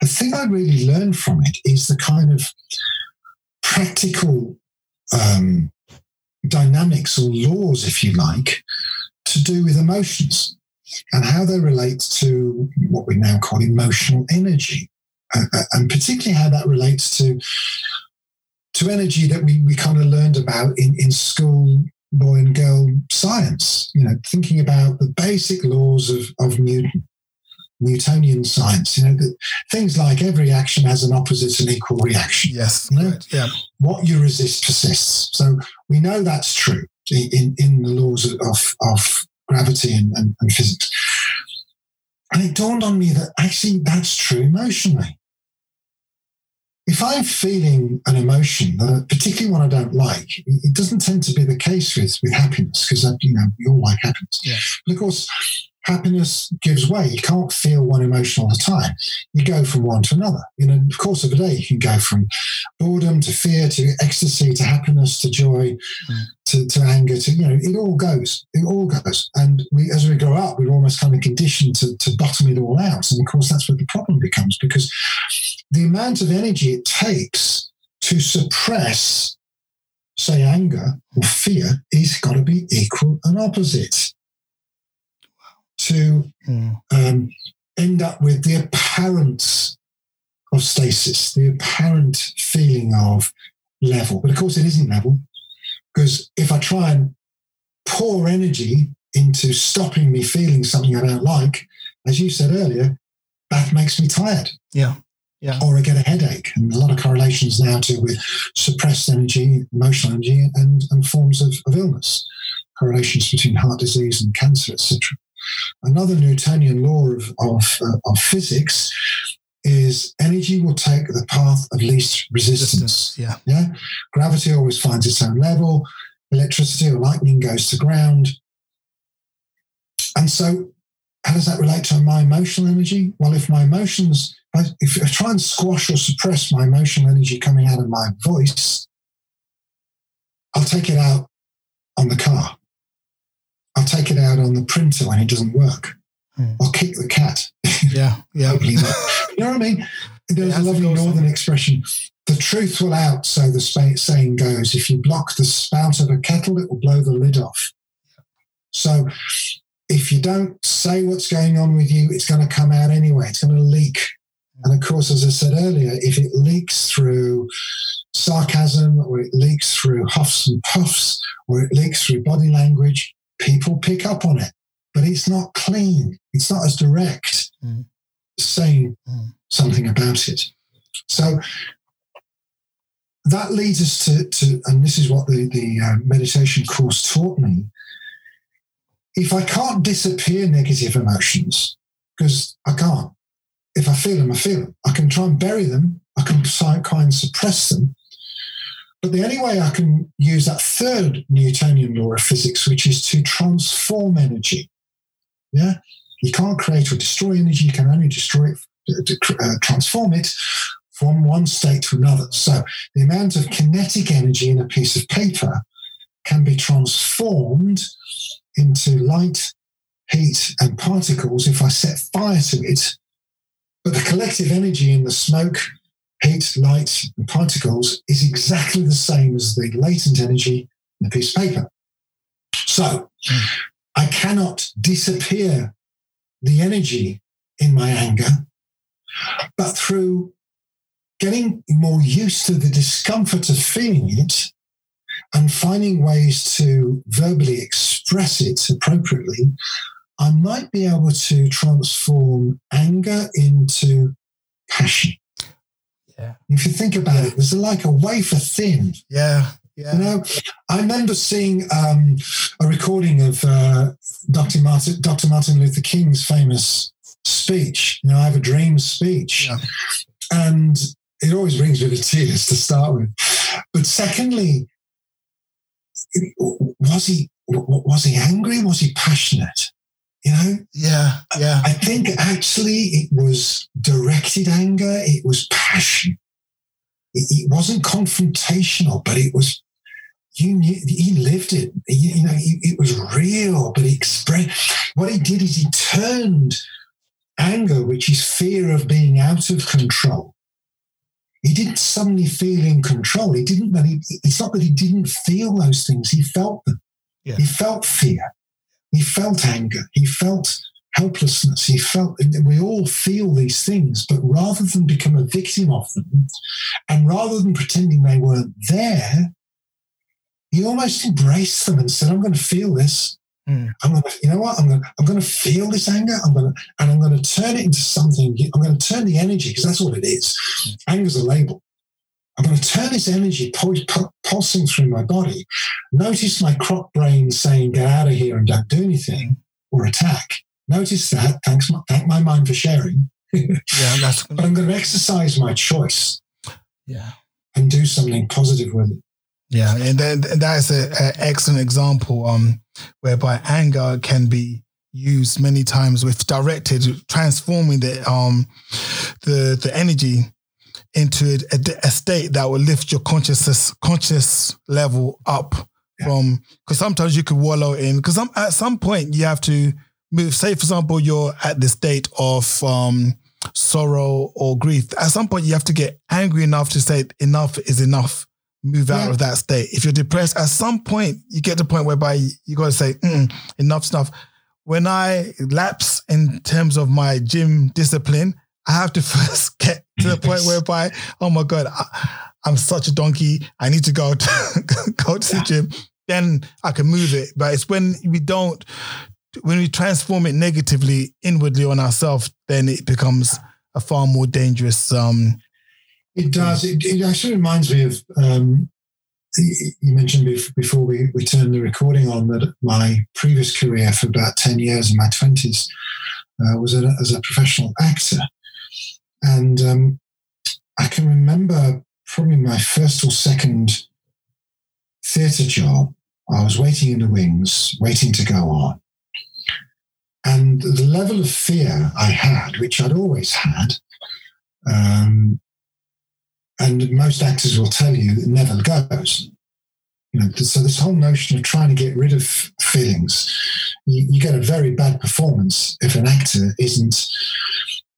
The thing I really learned from it is the kind of practical um, dynamics or laws, if you like, to do with emotions and how they relate to what we now call emotional energy, and particularly how that relates to to energy that we, we kind of learned about in, in school boy and girl science, you know, thinking about the basic laws of, of Newton, Newtonian science, you know, that things like every action has an opposite and equal reaction. Yes. You know? right. Yeah. What you resist persists. So we know that's true in, in the laws of, of gravity and, and, and physics. And it dawned on me that actually that's true emotionally. If I'm feeling an emotion, that particularly one I don't like, it doesn't tend to be the case with, with happiness because you know we all like happiness. Yeah. But of course, happiness gives way. You can't feel one emotion all the time. You go from one to another. In the course of a day, you can go from boredom to fear to ecstasy to happiness to joy mm. to, to anger to, you know, it all goes. It all goes. And we, as we grow up, we're almost kind of conditioned to, to bottom it all out. And of course, that's where the problem becomes because the amount of energy it takes to suppress, say, anger or fear is got to be equal and opposite to mm. um, end up with the apparent of stasis, the apparent feeling of level. But of course, it isn't level because if I try and pour energy into stopping me feeling something I don't like, as you said earlier, that makes me tired. Yeah. Yeah. Or I get a headache. And a lot of correlations now to with suppressed energy, emotional energy, and, and forms of, of illness. Correlations between heart disease and cancer, etc. Another Newtonian law of, of, uh, of physics is energy will take the path of least resistance. resistance. Yeah. Yeah. Gravity always finds its own level. Electricity or lightning goes to ground. And so, how does that relate to my emotional energy? Well, if my emotions, if I, if I try and squash or suppress my emotional energy coming out of my voice, I'll take it out on the car. I'll take it out on the printer when it doesn't work. Hmm. I'll kick the cat. Yeah, yeah. You know what I mean? There's a lovely northern expression. The truth will out, so the saying goes. If you block the spout of a kettle, it will blow the lid off. So if you don't say what's going on with you, it's going to come out anyway. It's going to leak. And of course, as I said earlier, if it leaks through sarcasm or it leaks through huffs and puffs or it leaks through body language, people pick up on it. But it's not clean. It's not as direct Mm. saying Mm. something about it. So that leads us to, to and this is what the, the uh, meditation course taught me. If I can't disappear negative emotions, because I can't, if I feel them, I feel them. I can try and bury them, I can try try and suppress them. But the only way I can use that third Newtonian law of physics, which is to transform energy. Yeah. You can't create or destroy energy, you can only destroy it, uh, transform it from one state to another. So the amount of kinetic energy in a piece of paper can be transformed into light, heat, and particles if I set fire to it. But the collective energy in the smoke, heat, light, and particles is exactly the same as the latent energy in a piece of paper. So I cannot disappear the energy in my anger, but through getting more used to the discomfort of feeling it and finding ways to verbally express it appropriately, I might be able to transform anger into passion. Yeah. If you think about it, it was like a wafer thin Yeah, yeah. you know, I remember seeing um, a recording of uh, Dr. Martin, Dr. Martin Luther King's famous speech. You know, I have a dream speech, Yeah. and it always brings me to tears to start with. But secondly, was he was he angry? Was he passionate? You know, yeah, yeah. I think actually it was directed anger. It was passion. It, it wasn't confrontational, but it was. You knew he lived it. You, you know, it, it was real, but he expressed. What he did is he turned anger, which is fear of being out of control. He didn't suddenly feel in control. He didn't. That he, it's not that he didn't feel those things. He felt them. Yeah. He felt fear. He felt anger. He felt helplessness. He felt, we all feel these things, but rather than become a victim of them, and rather than pretending they weren't there, he almost embraced them and said, I'm going to feel this. Mm. I'm going to, you know what? I'm going to, I'm going to feel this anger. I'm going to, and I'm going to turn it into something. I'm going to turn the energy because that's what it is. Anger's a label. I'm going to turn this energy pul- pul- pulsing through my body. Notice my croc brain saying, get out of here and don't do anything or attack. Notice that. Thanks, my, thank my mind for sharing. Yeah, that's But I'm going to exercise my choice yeah. and do something positive with it. Yeah, and that, and that is an excellent example um, whereby anger can be used many times with directed transforming the um the the energy into a, a state that will lift your consciousness conscious level up Yeah. from because sometimes you could wallow in because at some point you have to move say for example you're at the state of um sorrow or grief at some point you have to get angry enough to say enough is enough move out Yeah. of that state if you're depressed at some point you get to the point whereby you got to say mm, enough stuff when i lapse in terms of my gym discipline i have to first get to the point whereby oh my god I, i'm such a donkey. I need to go to go to the gym. Then i can move it. But it's when we don't when we transform it negatively inwardly on ourselves then it becomes a far more dangerous um It does. It, it actually reminds me of um, you you mentioned before we, we turned the recording on that my previous career for about 10 years in my 20s uh, was a, as a professional actor. And um, I can remember probably my first or second theatre job. I was waiting in the wings, waiting to go on. And the level of fear I had, which I'd always had, Um, and most actors will tell you it never goes. You know, so this whole notion of trying to get rid of feelings, you, you get a very bad performance if an actor isn't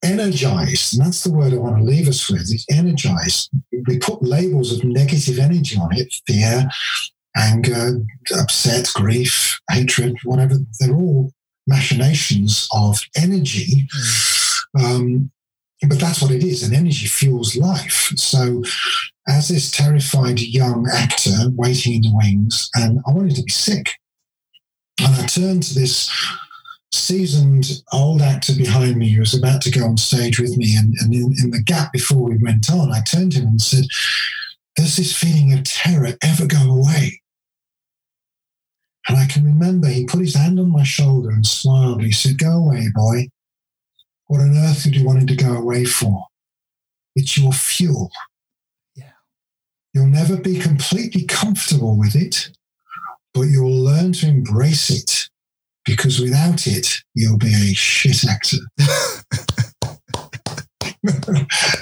energized. And that's the word I want to leave us with is energized. We put labels of negative energy on it, fear, anger, upset, grief, hatred, whatever. They're all machinations of energy. Um, but that's what it is. And energy fuels life. So, as this terrified young actor waiting in the wings, and I wanted to be sick. And I turned to this seasoned old actor behind me who was about to go on stage with me. And, and in, in the gap before we went on, I turned to him and said, Does this feeling of terror ever go away? And I can remember he put his hand on my shoulder and smiled. He said, Go away, boy. What on earth did you want him to go away for? It's your fuel. Yeah. You'll never be completely comfortable with it, but you'll learn to embrace it because without it, you'll be a shit actor.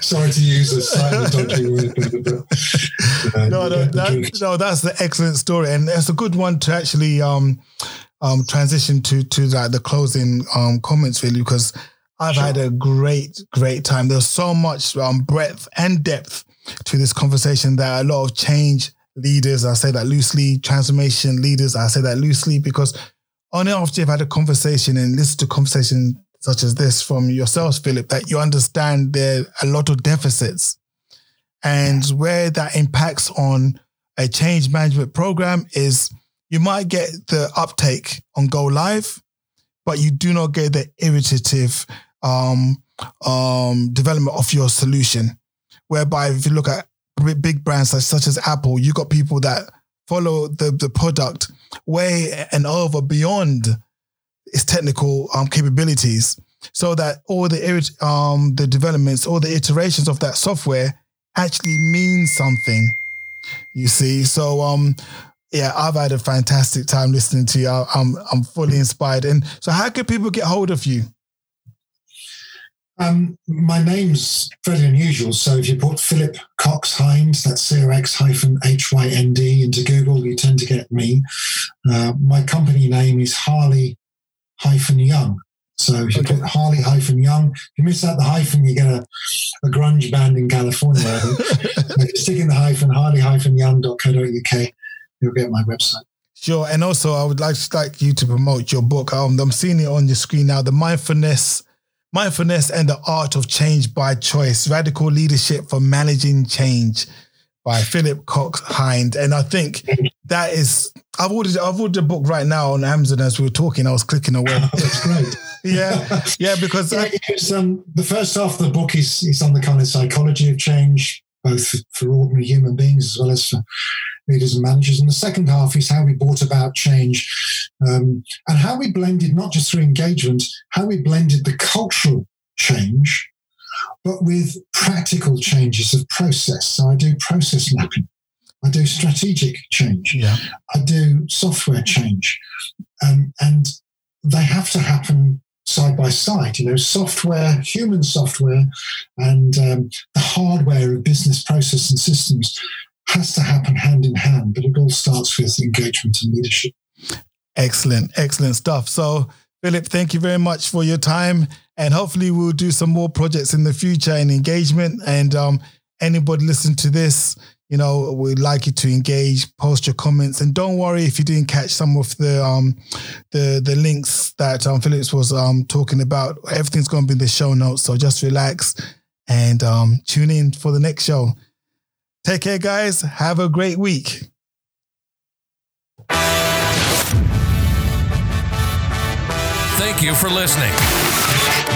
Sorry to use a slightly dodgy word, but, uh, no, no, that, no, that's the excellent story, and it's a good one to actually um, um, transition to to like the closing um, comments, really, because I've sure. had a great, great time. There's so much um, breadth and depth to this conversation that a lot of change leaders, I say that loosely, transformation leaders, I say that loosely, because on and after you've had a conversation and listened to conversation such as this from yourselves, Philip, that you understand there are a lot of deficits and where that impacts on a change management program is you might get the uptake on go live, but you do not get the iterative um, um, development of your solution. Whereby, if you look at big brands such, such as Apple, you got people that follow the, the product way and over beyond its technical um, capabilities so that all the um, the developments, all the iterations of that software actually mean something. You see, so um, yeah, I've had a fantastic time listening to you. I'm I'm fully inspired. And so, how can people get hold of you? Um, my name's fairly unusual. So if you put Philip Cox Hynd, that's C-O-X hyphen H-Y-N-D into Google, you tend to get me. Uh, my company name is Harley hyphen Young. So if you okay. put Harley hyphen Young, if you miss out the hyphen, you get a, a grunge band in California. if you stick in the hyphen, harley hyphen young.co.uk, you'll get my website. Sure. And also, I would like, like you to promote your book. Um, I'm seeing it on your screen now, The Mindfulness Mindfulness and the Art of Change by Choice Radical Leadership for Managing Change by Philip Cox Hynd. And I think that is, I've ordered, I've ordered the book right now on Amazon as we were talking. I was clicking away. Oh, that's great. yeah. Yeah. Because yeah, I, um, the first half of the book is, is on the kind of psychology of change, both for, for ordinary human beings as well as for leaders and managers. And the second half is how we brought about change um, and how we blended, not just through engagement, how we blended the cultural change, but with practical changes of process. So I do process mapping. I do strategic change. Yeah. I do software change. Um, and they have to happen side by side. You know, software, human software, and um, the hardware of business process and systems has to happen hand in hand, but it all starts with engagement and leadership. Excellent, excellent stuff. So, Philip, thank you very much for your time. And hopefully, we'll do some more projects in the future and engagement. And um, anybody listen to this, you know, we'd like you to engage, post your comments, and don't worry if you didn't catch some of the um, the the links that um, Phillips was um, talking about. Everything's going to be in the show notes, so just relax and um, tune in for the next show. Take care, guys. Have a great week. Thank you for listening.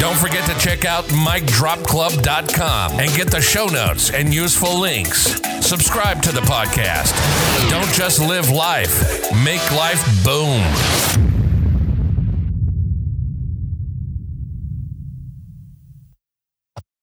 Don't forget to check out MicDropClub.com and get the show notes and useful links. Subscribe to the podcast. Don't just live life, make life boom.